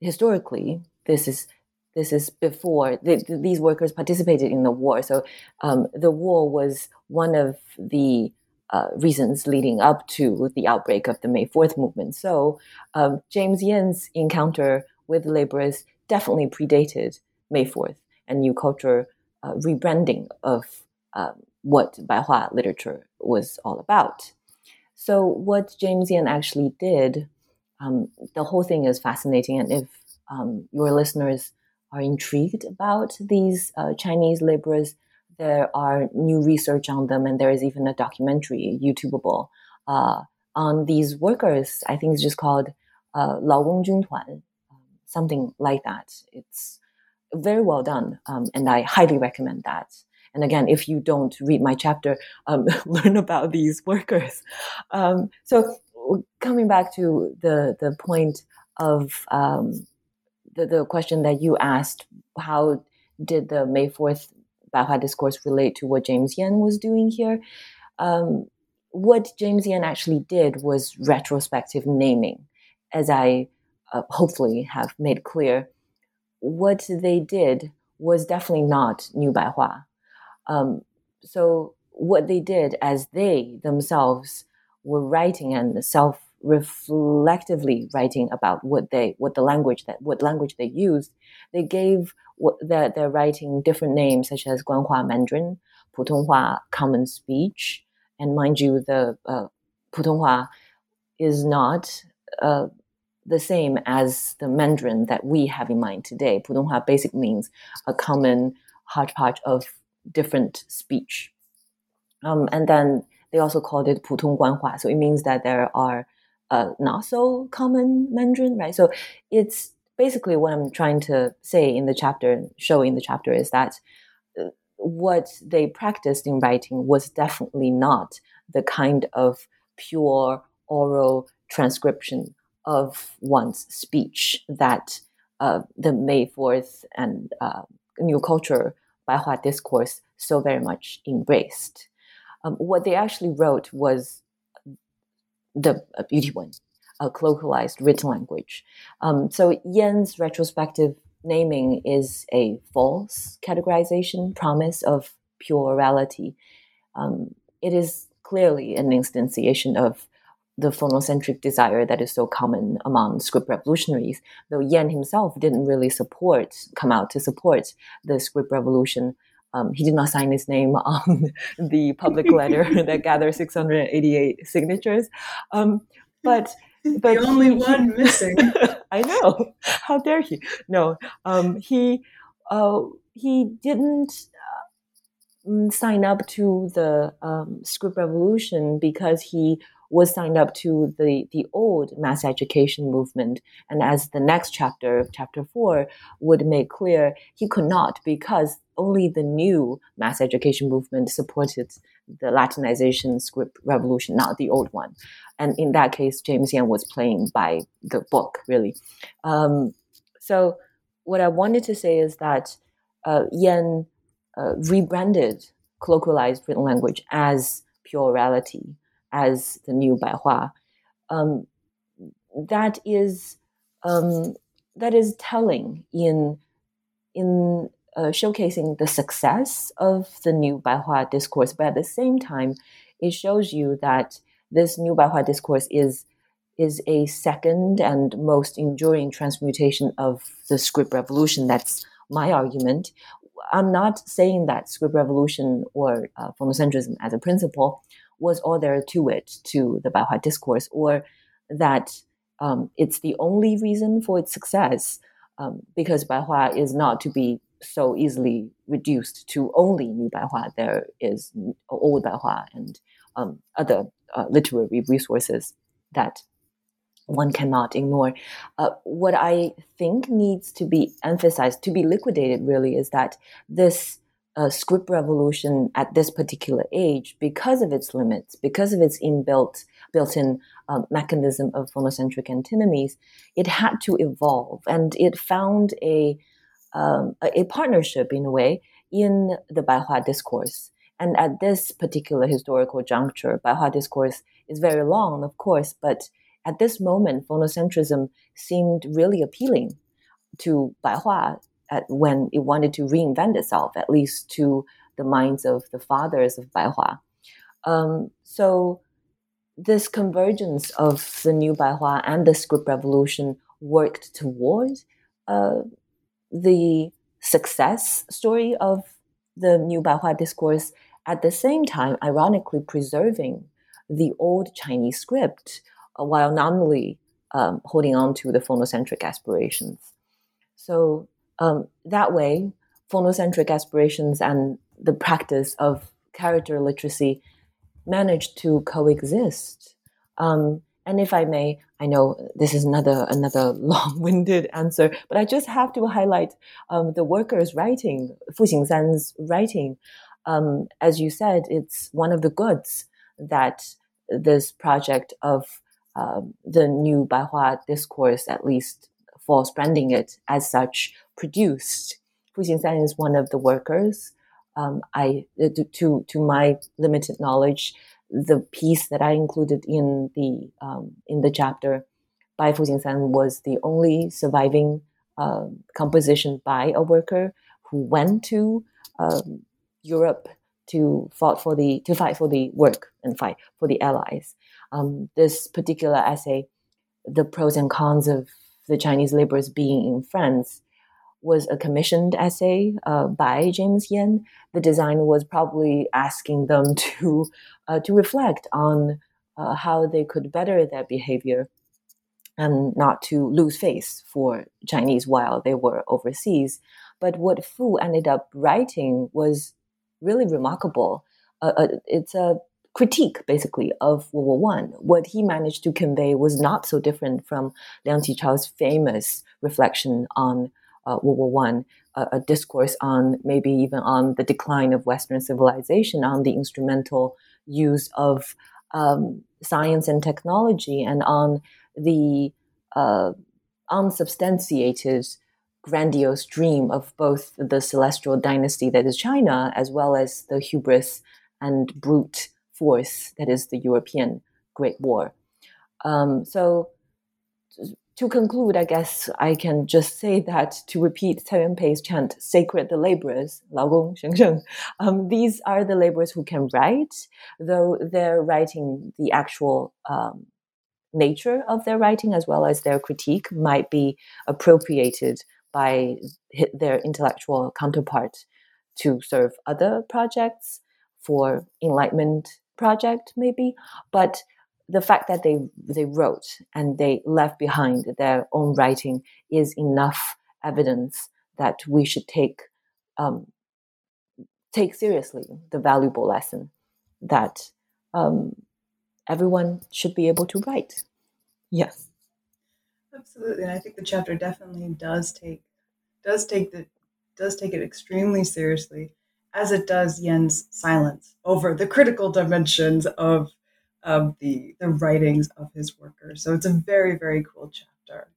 [SPEAKER 3] historically, this is this is before the, these workers participated in the war. So um, the war was one of the uh, reasons leading up to the outbreak of the May 4th movement. So um, James Yen's encounter with laborers definitely predated May 4th and new culture uh, rebranding of uh, what Baihua literature was all about. So, what James Yen actually did, um, the whole thing is fascinating. And if um, your listeners are intrigued about these uh, Chinese laborers, there are new research on them, and there is even a documentary, YouTubeable, uh, on these workers. I think it's just called uh, Tuan," um, something like that. It's very well done, um, and I highly recommend that. And again, if you don't read my chapter, um, *laughs* learn about these workers. Um, so coming back to the the point of um, the the question that you asked, how did the May Fourth Baihua discourse relate to what James Yen was doing here. Um, what James Yen actually did was retrospective naming, as I uh, hopefully have made clear. What they did was definitely not New Baihua. Um, so what they did as they themselves were writing and self reflectively writing about what they what the language that what language they used they gave what their, their writing different names such as Guanhua Mandarin, Putonghua Common Speech, and mind you, the uh, Putonghua is not uh, the same as the Mandarin that we have in mind today. Putonghua basically means a common hodgepodge of different speech. Um, and then they also called it Putong Guanhua, so it means that there are uh, not so common Mandarin, right? So it's basically what I'm trying to say in the chapter, show in the chapter, is that uh, what they practiced in writing was definitely not the kind of pure oral transcription of one's speech that uh, the May 4th and uh, New Culture Baihua discourse so very much embraced. Um, what they actually wrote was the uh, beauty one, a colloquialized written language. Um, so Yen's retrospective naming is a false categorization promise of pure orality. Um, it is clearly an instantiation of the phonocentric desire that is so common among script revolutionaries, though Yen himself didn't really support, come out to support the script revolution Um, he did not sign his name *laughs* on the public letter *laughs* that gathered 688 signatures. Um, but but
[SPEAKER 2] the only one missing. *laughs*
[SPEAKER 3] I know. How dare he? No, um, he uh, he didn't uh, sign up to the um, script revolution because he was signed up to the the old mass education movement, and as the next chapter, chapter four, would make clear, he could not because only the new mass education movement supported the Latinization script revolution, not the old one. And in that case, James Yen was playing by the book, really. Um, so, what I wanted to say is that uh, Yen uh, rebranded colloquialized written language as pure orality, as the new Baihua. Um, that is um, that is telling in in uh, showcasing the success of the new Baihua discourse, but at the same time, it shows you that this new Baihua discourse is is a second and most enduring transmutation of the script revolution. That's my argument. I'm not saying that script revolution or uh, phonocentrism as a principle was all there to it, to the Baihua discourse, or that um, it's the only reason for its success, um, because Baihua is not to be so easily reduced to only New Baihua. There is Old Baihua and um, other uh, literary resources that one cannot ignore. Uh, what I think needs to be emphasized, to be liquidated, really, is that this uh, script revolution at this particular age, because of its limits, because of its inbuilt built-in um, mechanism of phonocentric antinomies, it had to evolve, and it found a um, a, a, partnership in a way in the Baihua discourse. And at this particular historical juncture, Baihua discourse is very long, of course, but at this moment, phonocentrism seemed really appealing to Baihua at, when it wanted to reinvent itself, at least to the minds of the fathers of Baihua. Um, so this convergence of the new Baihua and the script revolution worked toward uh, the success story of the new Baihua discourse, at the same time, ironically preserving the old Chinese script uh, while nominally um, holding on to the phonocentric aspirations. So um, that way, phonocentric aspirations and the practice of character literacy managed to coexist. Um, and if I may, I know this is another another *laughs* long-winded answer, but I just have to highlight um, the workers' writing, Fu Xingsan's writing. Um, as you said, it's one of the goods that this project of uh, the new Baihua discourse, at least false branding it as such, produced. Fu Xingsan is one of the workers. Um, I, to to my limited knowledge, the piece that I included in the um, in the chapter by Fu Xingsan was the only surviving uh, composition by a worker who went to um, Europe to fought for the to fight for the work and fight for the Allies. Um, this particular essay, the pros and cons of the Chinese laborers being in France, was a commissioned essay uh, by James Yen. The design was probably asking them *laughs* to uh, to reflect on uh, how they could better their behavior and not to lose face for Chinese while they were overseas. But what Fu ended up writing was really remarkable. Uh, uh, it's a critique, basically, of World War One. What he managed to convey was not so different from Liang Qichao's famous reflection on uh, World War One, a, discourse on maybe even on the decline of Western civilization, on the instrumental use of um, science and technology, and on the uh, unsubstantiated grandiose dream of both the celestial dynasty that is China, as well as the hubris and brute force that is the European Great War. Um, so to conclude, I guess I can just say that to repeat Cai Pei's chant, sacred the laborers, 劳工, *laughs* sheng sheng, um, these are the laborers who can write, though they're writing the actual um, nature of their writing as well as their critique might be appropriated by their intellectual counterpart to serve other projects for enlightenment project maybe. But the fact that they they wrote and they left behind their own writing is enough evidence that we should take um, take seriously the valuable lesson that um, everyone should be able to write. Yes,
[SPEAKER 2] absolutely, and I think the chapter definitely does take does take the does take it extremely seriously, as it does Yen's silence over the critical dimensions of of the the writings of his workers. So it's a very very cool chapter.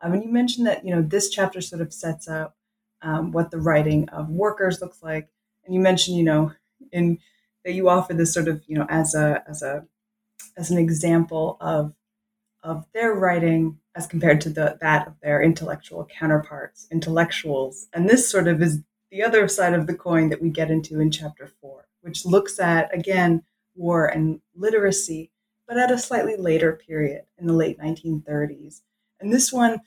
[SPEAKER 2] Um, and you mentioned that you know this chapter sort of sets up um, what the writing of workers looks like, and you mentioned you know in that you offer this sort of you know as a as a as an example of of their writing as compared to the that of their intellectual counterparts, intellectuals, and this sort of is the other side of the coin that we get into in chapter four, which looks at again war and literacy, but at a slightly later period in the late 1930s. And this one,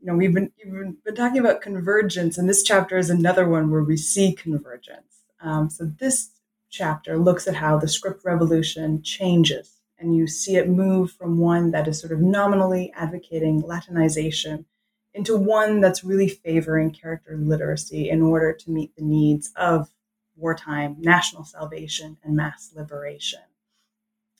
[SPEAKER 2] you know, we've been, we've been talking about convergence, and this chapter is another one where we see convergence. Um, so this chapter looks at how the script revolution changes, and you see it move from one that is sort of nominally advocating Latinization into one that's really favoring character literacy in order to meet the needs of wartime national salvation and mass liberation.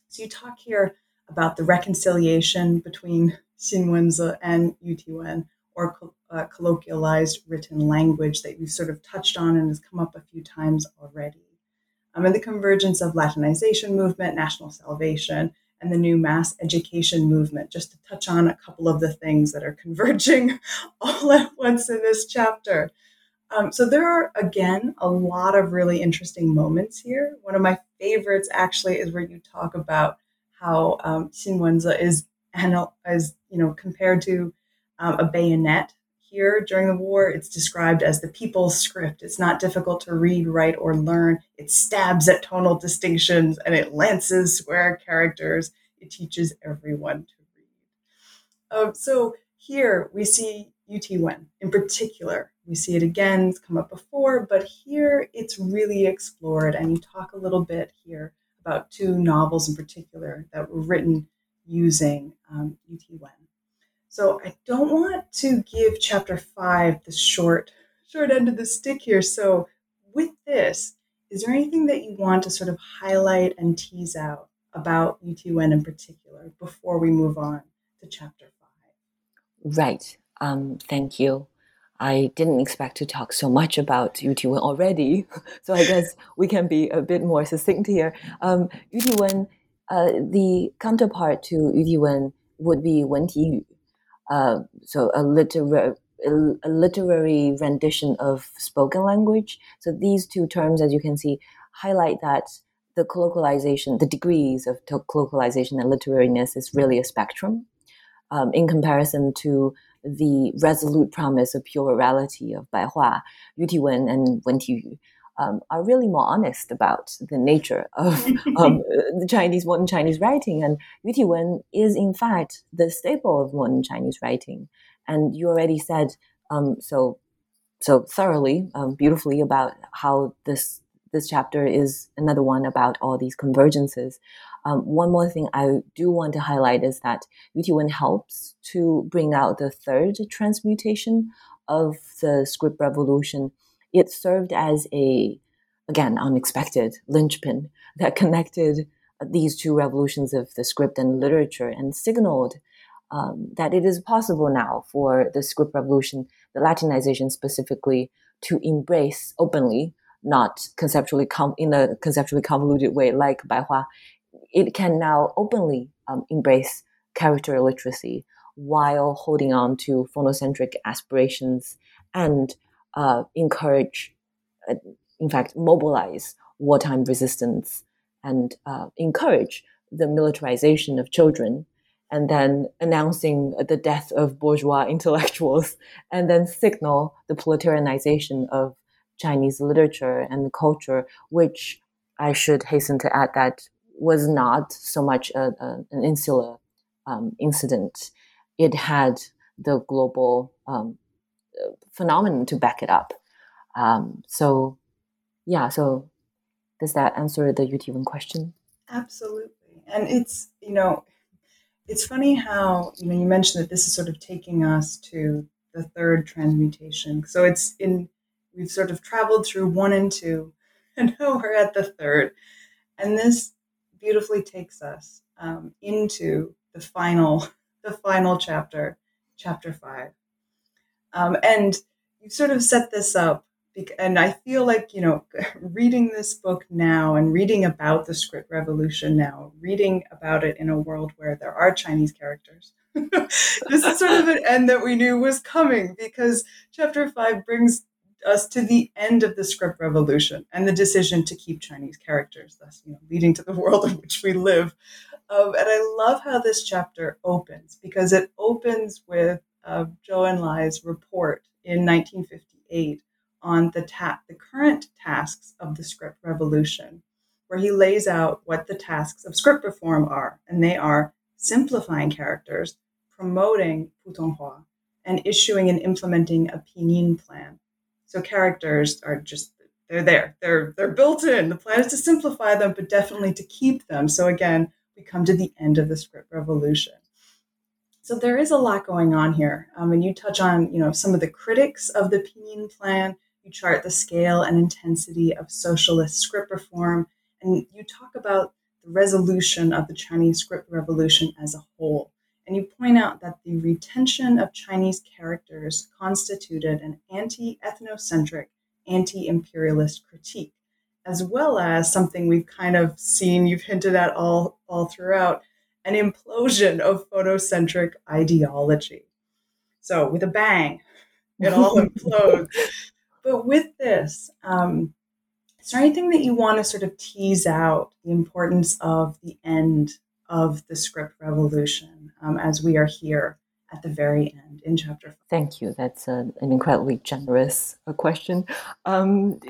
[SPEAKER 2] So you talk here about the reconciliation between Xinwenzi and Yutiwen, or uh, colloquialized written language that you've sort of touched on and has come up a few times already. Um, and the convergence of Latinization movement, national salvation, and the new mass education movement, just to touch on a couple of the things that are *laughs* converging *laughs* all at once in this chapter. Um, so there are again a lot of really interesting moments here. One of my favorites actually is where you talk about how um, is as you know compared to um, a bayonet here during the war. It's described as the people's script. It's not difficult to read, write, or learn. It stabs at tonal distinctions and it lances square characters. It teaches everyone to read. Um, so here we see UT Wen in particular we see it again, it's come up before, but here it's really explored. And you talk a little bit here about two novels in particular that were written using um, UT Wen. So I don't want to give chapter five the short, short end of the stick here. So with this, is there anything that you want to sort of highlight and tease out about Yutiwen in particular before we move on to chapter five?
[SPEAKER 3] Right. Um, thank you. I didn't expect to talk so much about Yuti already, *laughs* so I guess we can be a bit more succinct here. Um, uh, the counterpart to Yuti would be Wen uh, so a literary a literary rendition of spoken language. So these two terms, as you can see, highlight that the colloquialization, the degrees of colloquialization and literariness is really a spectrum um, in comparison to the resolute promise of pure reality of Bai Hua, Yu Ti Wen, and Wen Ti Yu. Um, are really more honest about the nature of *laughs* um, the Chinese modern Chinese writing, and Yu Ti Wen is in fact the staple of modern Chinese writing. And you already said um, so so thoroughly, um, beautifully about how this this chapter is another one about all these convergences. Um, one more thing I do want to highlight is that Yu helps to bring out the third transmutation of the script revolution. It served as a, again, unexpected linchpin that *laughs* connected these two revolutions of the script and literature and signaled um, that it is possible now for the script revolution, the Latinization specifically, to embrace openly, not conceptually com- in a conceptually convoluted way like Baihua, it can now openly um, embrace character literacy while holding on to phonocentric aspirations and uh, encourage, uh, in fact, mobilize wartime resistance and uh, encourage the militarization of children and then announcing the death of bourgeois *laughs* intellectuals and then signal the proletarianization of Chinese literature and culture, which I should hasten to add that was not so much a, a, an insular um, incident. It had the global um, phenomenon to back it up. Um, so yeah, so does that answer the Yutiwen question?
[SPEAKER 2] Absolutely. And it's, you know, it's funny how, you know, you mentioned that this is sort of taking us to the third transmutation. So it's in, we've sort of traveled through one and two, *laughs* and now we're at the third. And this beautifully takes us um, into the final, *laughs* the final chapter, chapter five. Um, and you sort of set this up and I feel like, you know, *laughs* reading this book now and reading about the script revolution now, reading about it in a world where there are Chinese characters, *laughs* this is sort of an end that we knew was coming because chapter five brings us to the end of the script revolution and the decision to keep Chinese characters, thus, you know, leading to the *laughs* world in which we live. Um, and I love how this chapter opens because it opens with uh, Zhou Enlai's report in 1958 on the, ta- the current tasks of the script revolution, where he lays out what the tasks of script reform are. And they are simplifying characters, promoting Putonghua, and issuing and implementing a pinyin plan. So characters are just they're there. They're they're built in. The plan is to simplify them, but definitely to keep them. So again, we come to the end of the script revolution. So there is a lot going on here, um, and you touch on you know some of the critics of the Pinyin plan you chart the scale and intensity of socialist script reform, and you talk about the resolution of the Chinese script revolution as a whole. And you point out that the retention of Chinese characters constituted an anti ethnocentric, anti imperialist critique, as well as something we've kind of seen, you've hinted at all, all throughout, an implosion of phonocentric ideology. So, with a bang, it all implodes. *laughs* But with this, um, is there anything that you want to sort of tease out the importance of the end of the script revolution um, as we are here at the very end in chapter five?
[SPEAKER 3] Thank you. That's a, an incredibly generous uh, question. Um,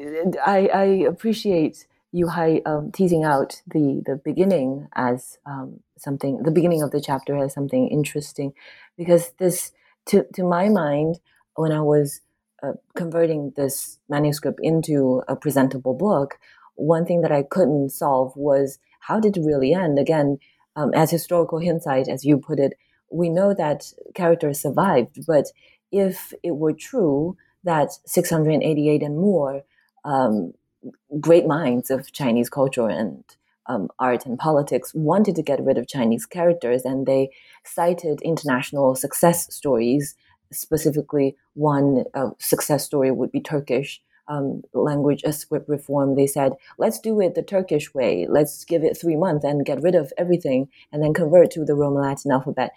[SPEAKER 3] I, I, appreciate you um, teasing out the, the beginning as um, something, the beginning of the chapter as something interesting, because this, to, to my mind, when I was uh, converting this manuscript into a presentable book, one thing that I couldn't solve was how did it really end? Again, um, as historical hindsight, as you put it, we know that characters survived, but if it were true that 688 and more um, great minds of Chinese culture and um, art and politics wanted to get rid of Chinese characters, and they cited international success stories specifically one uh, success story would be Turkish um, language script reform. They said, let's do it the Turkish way. Let's give it three months and get rid of everything and then convert to the Roman Latin alphabet.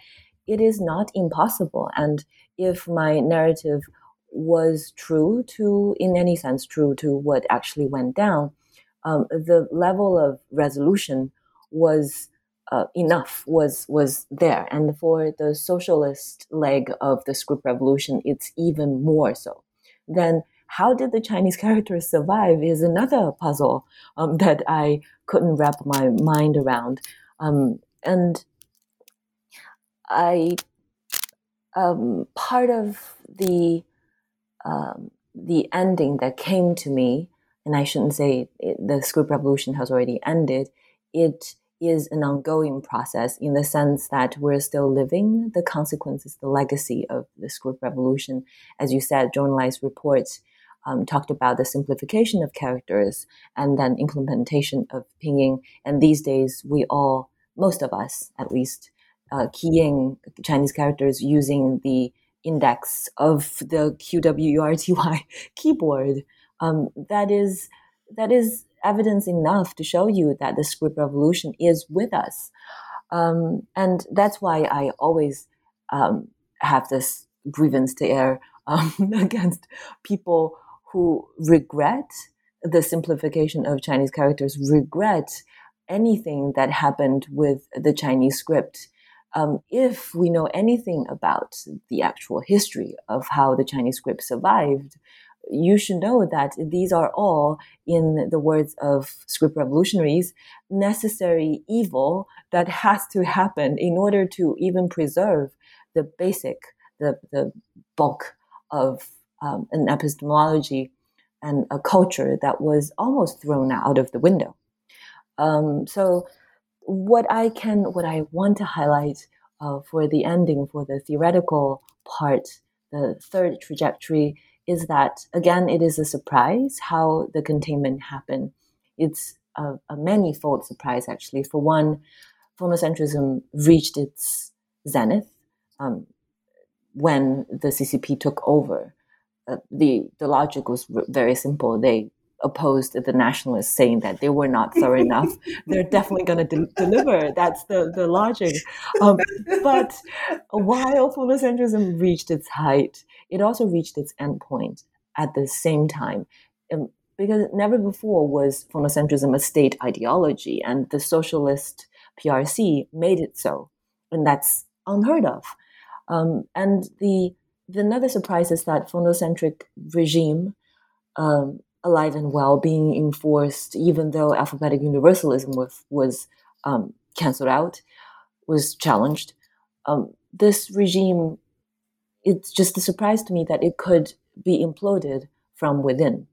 [SPEAKER 3] It is not impossible. And if my narrative was true to, in any sense, true to what actually went down, um, the level of resolution was uh, enough was was there, and for the socialist leg of the script revolution, it's even more so. Then how did the Chinese *laughs* characters survive is another puzzle um, that I couldn't wrap my mind around, um, and I um, part of the um, the ending that came to me, and I shouldn't say it, the script revolution has already ended. It is an ongoing process in the sense that we're still living the consequences, the legacy of the script revolution. As you said, Enlai's reports um, talked about the simplification of characters and then implementation of pinyin. And these days, we all, most of us at least, uh, keying Chinese characters using the index of the QWERTY *laughs* keyboard. Um, that is that is evidence enough to show you that the script revolution is with us. Um, and that's why I always um, have this grievance to air um, *laughs* against people who regret the simplification of Chinese characters, regret anything that happened with the Chinese script. Um, if we know anything about the actual history of how the Chinese script survived, you should know that these are all, in the words of script revolutionaries, necessary evil that has to happen in order to even preserve the basic, the, the bulk of um, an epistemology and a culture that was almost thrown out of the window. Um, so, what I can, what I want to highlight uh, for the ending, for the theoretical part, the third trajectory, is that again, it is a surprise how the containment happened. It's a, a manifold surprise, actually. For one, phonocentrism reached its zenith um, when the CCP took over. Uh, the the logic was very simple. They opposed the nationalists, saying that they were not thorough enough. *laughs* They're definitely going to de- deliver. That's the the logic. Um, but while phonocentrism reached its height, it also reached its endpoint at the same time. Um, because never before was phonocentrism a state ideology, and the socialist PRC made it so, and that's unheard of. Um, and the another surprise is that phonocentric regime, um, alive and well, being enforced, even though alphabetic universalism was was um, canceled out, was challenged. Um, this regime, it's just a surprise to me that it could be imploded from within.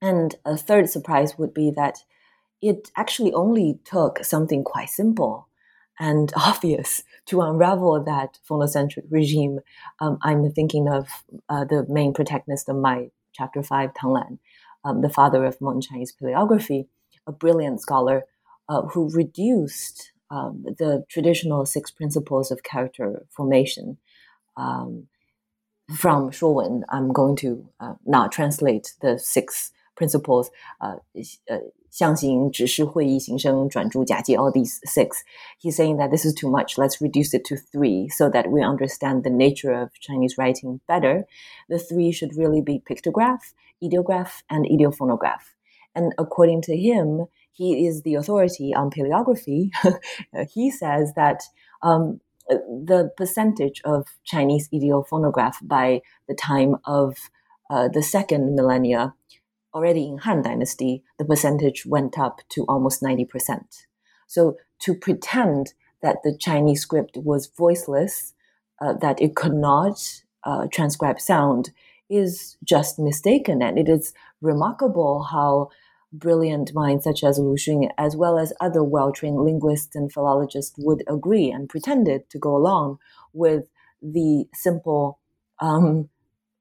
[SPEAKER 3] And a third surprise would be that it actually only took something quite simple and *laughs* obvious to unravel that phonocentric regime. Um, I'm thinking of uh, the main protagonist of my chapter five, Tang Lan, um, the father of modern Chinese paleography, a brilliant scholar uh, who reduced um, the traditional six principles of character formation um, from Shuowen. I'm going to uh, not translate the six principles, uh, uh, 象形指事会意形声转注假借 all these six. He's saying that this is too much. Let's reduce it to three so that we understand the nature of Chinese writing better. The three should really be pictograph, ideograph, and ideophonograph. And according to him, he is the authority on paleography. *laughs* he says that um, the percentage of Chinese ideophonograph by the time of uh, the second millennia already in Han Dynasty, the percentage went up to almost 90%. So to pretend that the Chinese script was voiceless, uh, that it could not uh, transcribe sound, is just mistaken. And it is remarkable how brilliant minds such as Lu Xun, as well as other well trained linguists and philologists, would agree and pretended to go along with the simple um,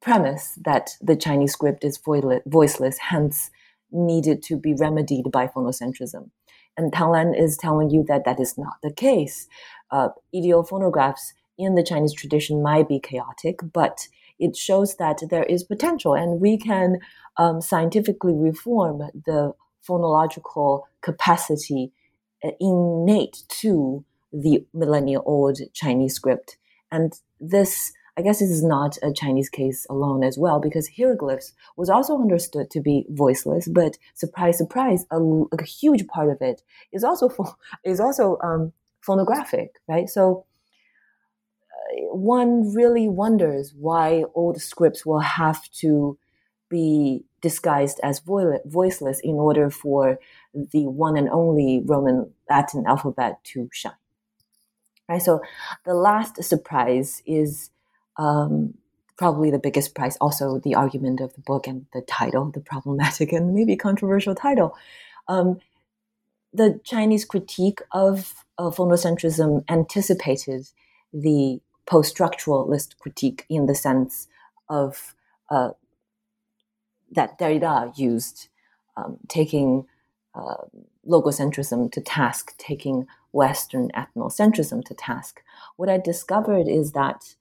[SPEAKER 3] premise that the Chinese script is voiceless, hence needed to be remedied by phonocentrism. And Tang Lan is telling you that that is not the case. Uh, ideophonographs in the Chinese tradition might be chaotic, but it shows that there is potential and we can um, scientifically reform the phonological capacity uh, innate to the millennia old Chinese script. And this I guess this is not a Chinese case alone as well, because hieroglyphs was also understood to be voiceless, but surprise, surprise, a, a huge part of it is also *laughs* is also um, phonographic, right? So uh, one really wonders why old scripts will have to be disguised as voiceless in order for the one and only Roman Latin alphabet to shine. Right. So the last surprise is um, probably the biggest prize, also the argument of the book and the title, the problematic and maybe controversial title. Um, the Chinese critique of, of phonocentrism anticipated the post-structuralist critique in the sense of uh, that Derrida used, um, taking uh, logocentrism to task, taking Western ethnocentrism to task. What I discovered is that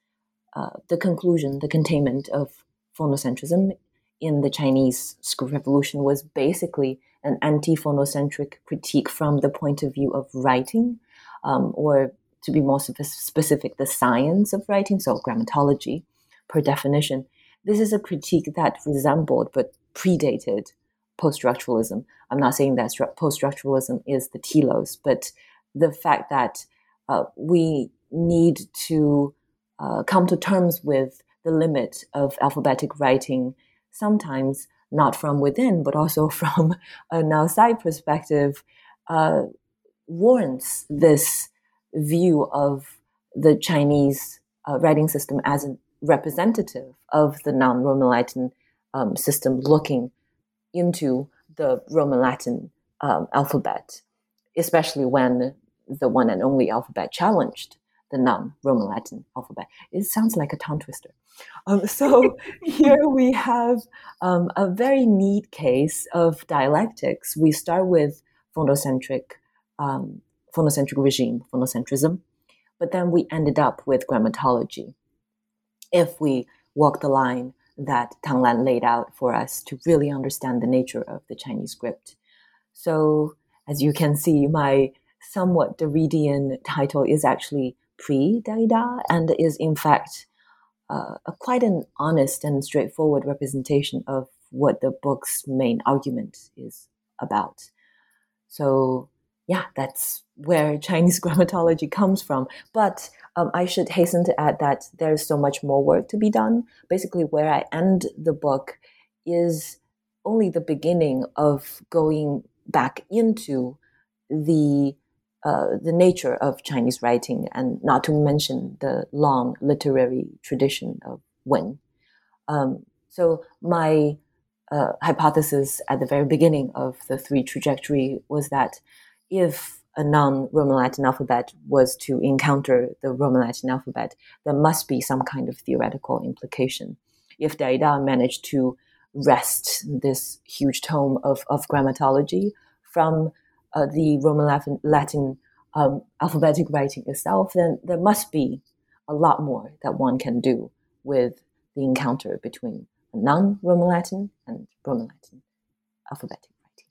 [SPEAKER 3] uh, the conclusion, the containment of phonocentrism in the Chinese script revolution was basically an anti-phonocentric critique from the point of view of writing, um, or to be more specific, the science of writing, so grammatology, per definition. This is a critique that resembled but predated post-structuralism. I'm not saying that post-structuralism is the telos, but the fact that uh, we need to uh, come to terms with the limit of alphabetic writing, sometimes not from within, but also *laughs* from an outside perspective, uh, warrants this view of the Chinese uh, writing system as a representative of the non Roman Latin um, system looking into the Roman Latin um, alphabet, especially when the one and only alphabet challenged the non-Roman Latin alphabet. It sounds like a tongue twister. Um, *laughs* so here we have um, a very neat case of dialectics. We start with phonocentric, um, phonocentric regime, phonocentrism, but then we ended up with grammatology. If we walk the line that Tang Lan laid out for us to really understand the nature of the Chinese script. So, as you can see, my somewhat Derridian title is actually pre Derrida and is, in fact, uh, a quite an honest and straightforward representation of what the book's main argument is about. So, yeah, that's where *laughs* Chinese grammatology comes from. But um, I should hasten to add that there's so much more work to be done. Basically, where I end the book is only the beginning of going back into the uh, the nature of Chinese writing, and not to mention the long literary tradition of Wen. Um, so my uh, hypothesis at the very beginning of the three trajectory was that if a non-Roman Latin alphabet was to encounter the Roman Latin alphabet, there must be some kind of theoretical implication. If Derrida managed to wrest this huge tome of, of grammatology from uh, the Roman Latin, Latin um, alphabetic writing itself, then there must be a lot more that one can do with the encounter between non-Roman Latin and Roman Latin alphabetic writing.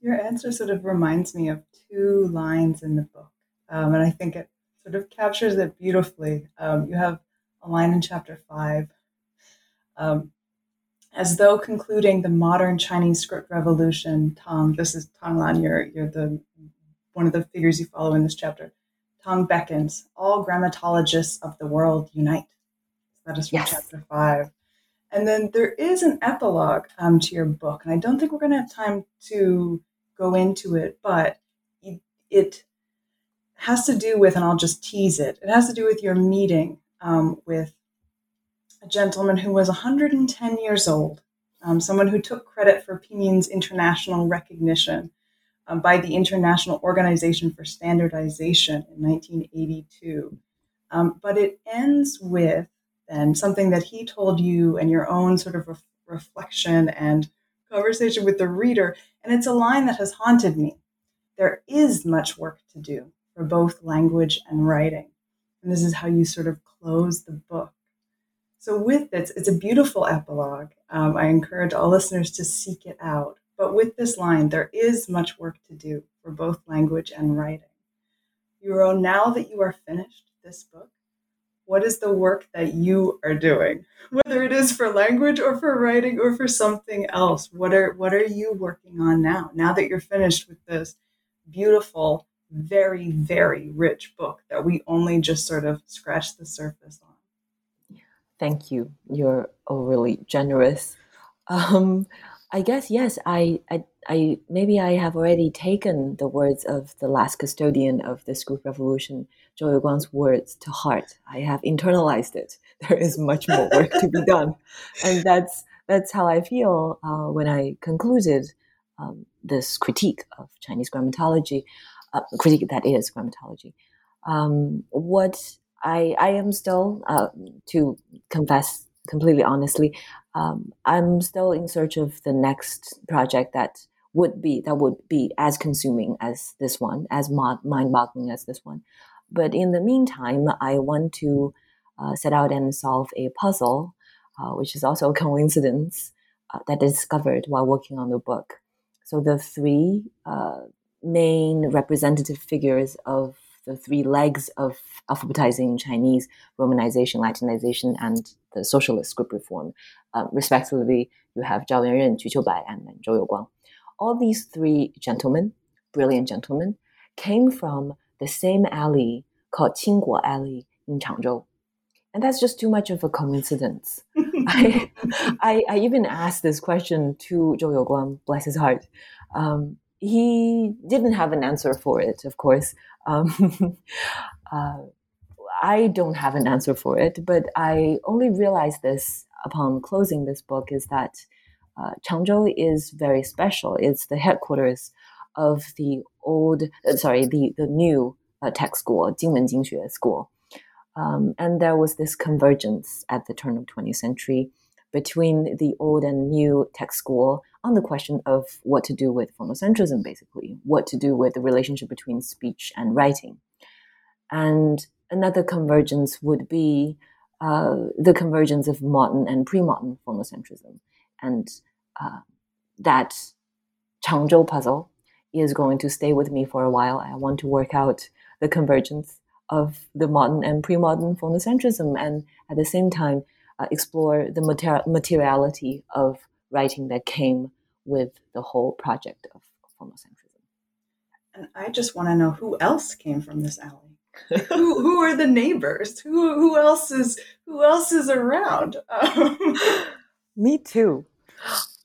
[SPEAKER 2] Your answer sort of reminds me of two lines in the book, um, and I think it sort of captures it beautifully. Um, you have a line in chapter five. Um, as though concluding the modern Chinese script revolution, Tang, this is Tang Lan, you're, you're the one of the figures you follow in this chapter. Tang beckons, all grammatologists of the world unite. That is from yes. chapter five. And then there is an epilogue um, to your book, and I don't think we're going to have time to go into it, but it, it, has to do with, and I'll just tease it, it has to do with your meeting um, with a gentleman who was 110 years old, um, someone who took credit for Pinyin's international recognition um, by the International Organization for Standardization in 1982. Um, but it ends with then something that he told you and your own sort of reflection and conversation with the reader. And it's a line that has haunted me. There is much work to do for both language and writing. And this is how you sort of close the book. So, with this, it's a beautiful epilogue. Um, I encourage all listeners to seek it out. But with this line, there is much work to do for both language and writing. Yurou, now that you are finished this book, what is the work that you are doing? *laughs* Whether it is for language or for writing or for something else, what are what are you working on now? Now that you're finished with this beautiful, very, very rich book that we only just sort of scratched the surface on.
[SPEAKER 3] Thank you. You're overly generous. Um, I guess yes. I, I, I maybe I have already taken the words of the last custodian of the school revolution, Zhou Youguang's words to heart. I have internalized it. *laughs* There is much more work to be done, and that's that's how I feel uh, when I concluded um, this critique of Chinese grammatology, uh, critique that is grammatology. Um, what I I am still uh, to confess completely honestly, um, I'm still in search of the next project that would be that would be as consuming as this one, as mind-boggling as this one. But in the meantime, I want to uh, set out and solve a puzzle, uh, which is also a *laughs* coincidence uh, that I discovered while working on the book. So the three uh, main representative figures of the three legs of alphabetizing Chinese, Romanization, Latinization, and the socialist script reform. Uh, respectively, you have Zhao Yuanren, Qu Qiubai, and Zhou Youguang. All these three gentlemen, brilliant gentlemen, came from the same alley called Qingguo Alley in Changzhou. And that's just too much of a coincidence. *laughs* I, I, I, even asked this question to Zhou Youguang, bless his heart. Um, he didn't have an answer for it, of course. Um, *laughs* uh, I don't have an answer for it, but I only realized this upon closing this book is that uh, Changzhou is very special. It's the headquarters of the old, uh, sorry, the, the new uh, text school, Jinwen Jingxue School. Um, and there was this convergence at the turn of 20th century between the old and new text school on the question of what to do with phonocentrism, basically, what to do with the relationship between speech and writing. And another convergence would be uh, the convergence of modern and pre-modern phonocentrism. And uh, that Changzhou puzzle is going to stay with me for a while. I want to work out the convergence of the modern and pre-modern phonocentrism and at the same time uh, explore the mater- materiality of writing that came with the whole project of phonocentrism.
[SPEAKER 2] And I just want to know who else came from this alley. *laughs* who who are the neighbors? Who who else is who else is around? Um, *laughs*
[SPEAKER 3] Me too.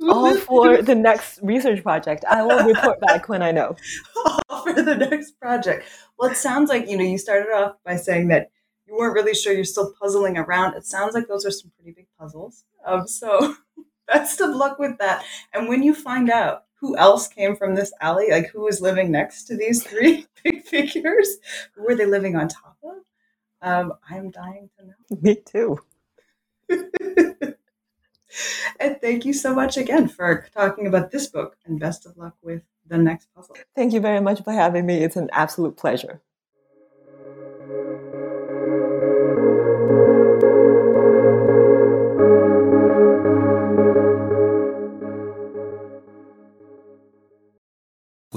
[SPEAKER 3] All for the next research project. I will report back when I know. *laughs*
[SPEAKER 2] All for the next project. Well, it sounds like you know you started off by saying that you weren't really sure you're still puzzling around. It sounds like those are some pretty big puzzles. Um, so *laughs* best of luck with that. And when you find out who else came from this alley, like who was living next to these three *laughs* big figures, who were they living on top of? Um, I'm dying to know. *laughs*
[SPEAKER 3] Me too.
[SPEAKER 2] and thank you so much again for talking about this book and best of luck with the next puzzle.
[SPEAKER 3] Thank you very much for having me. It's an absolute pleasure.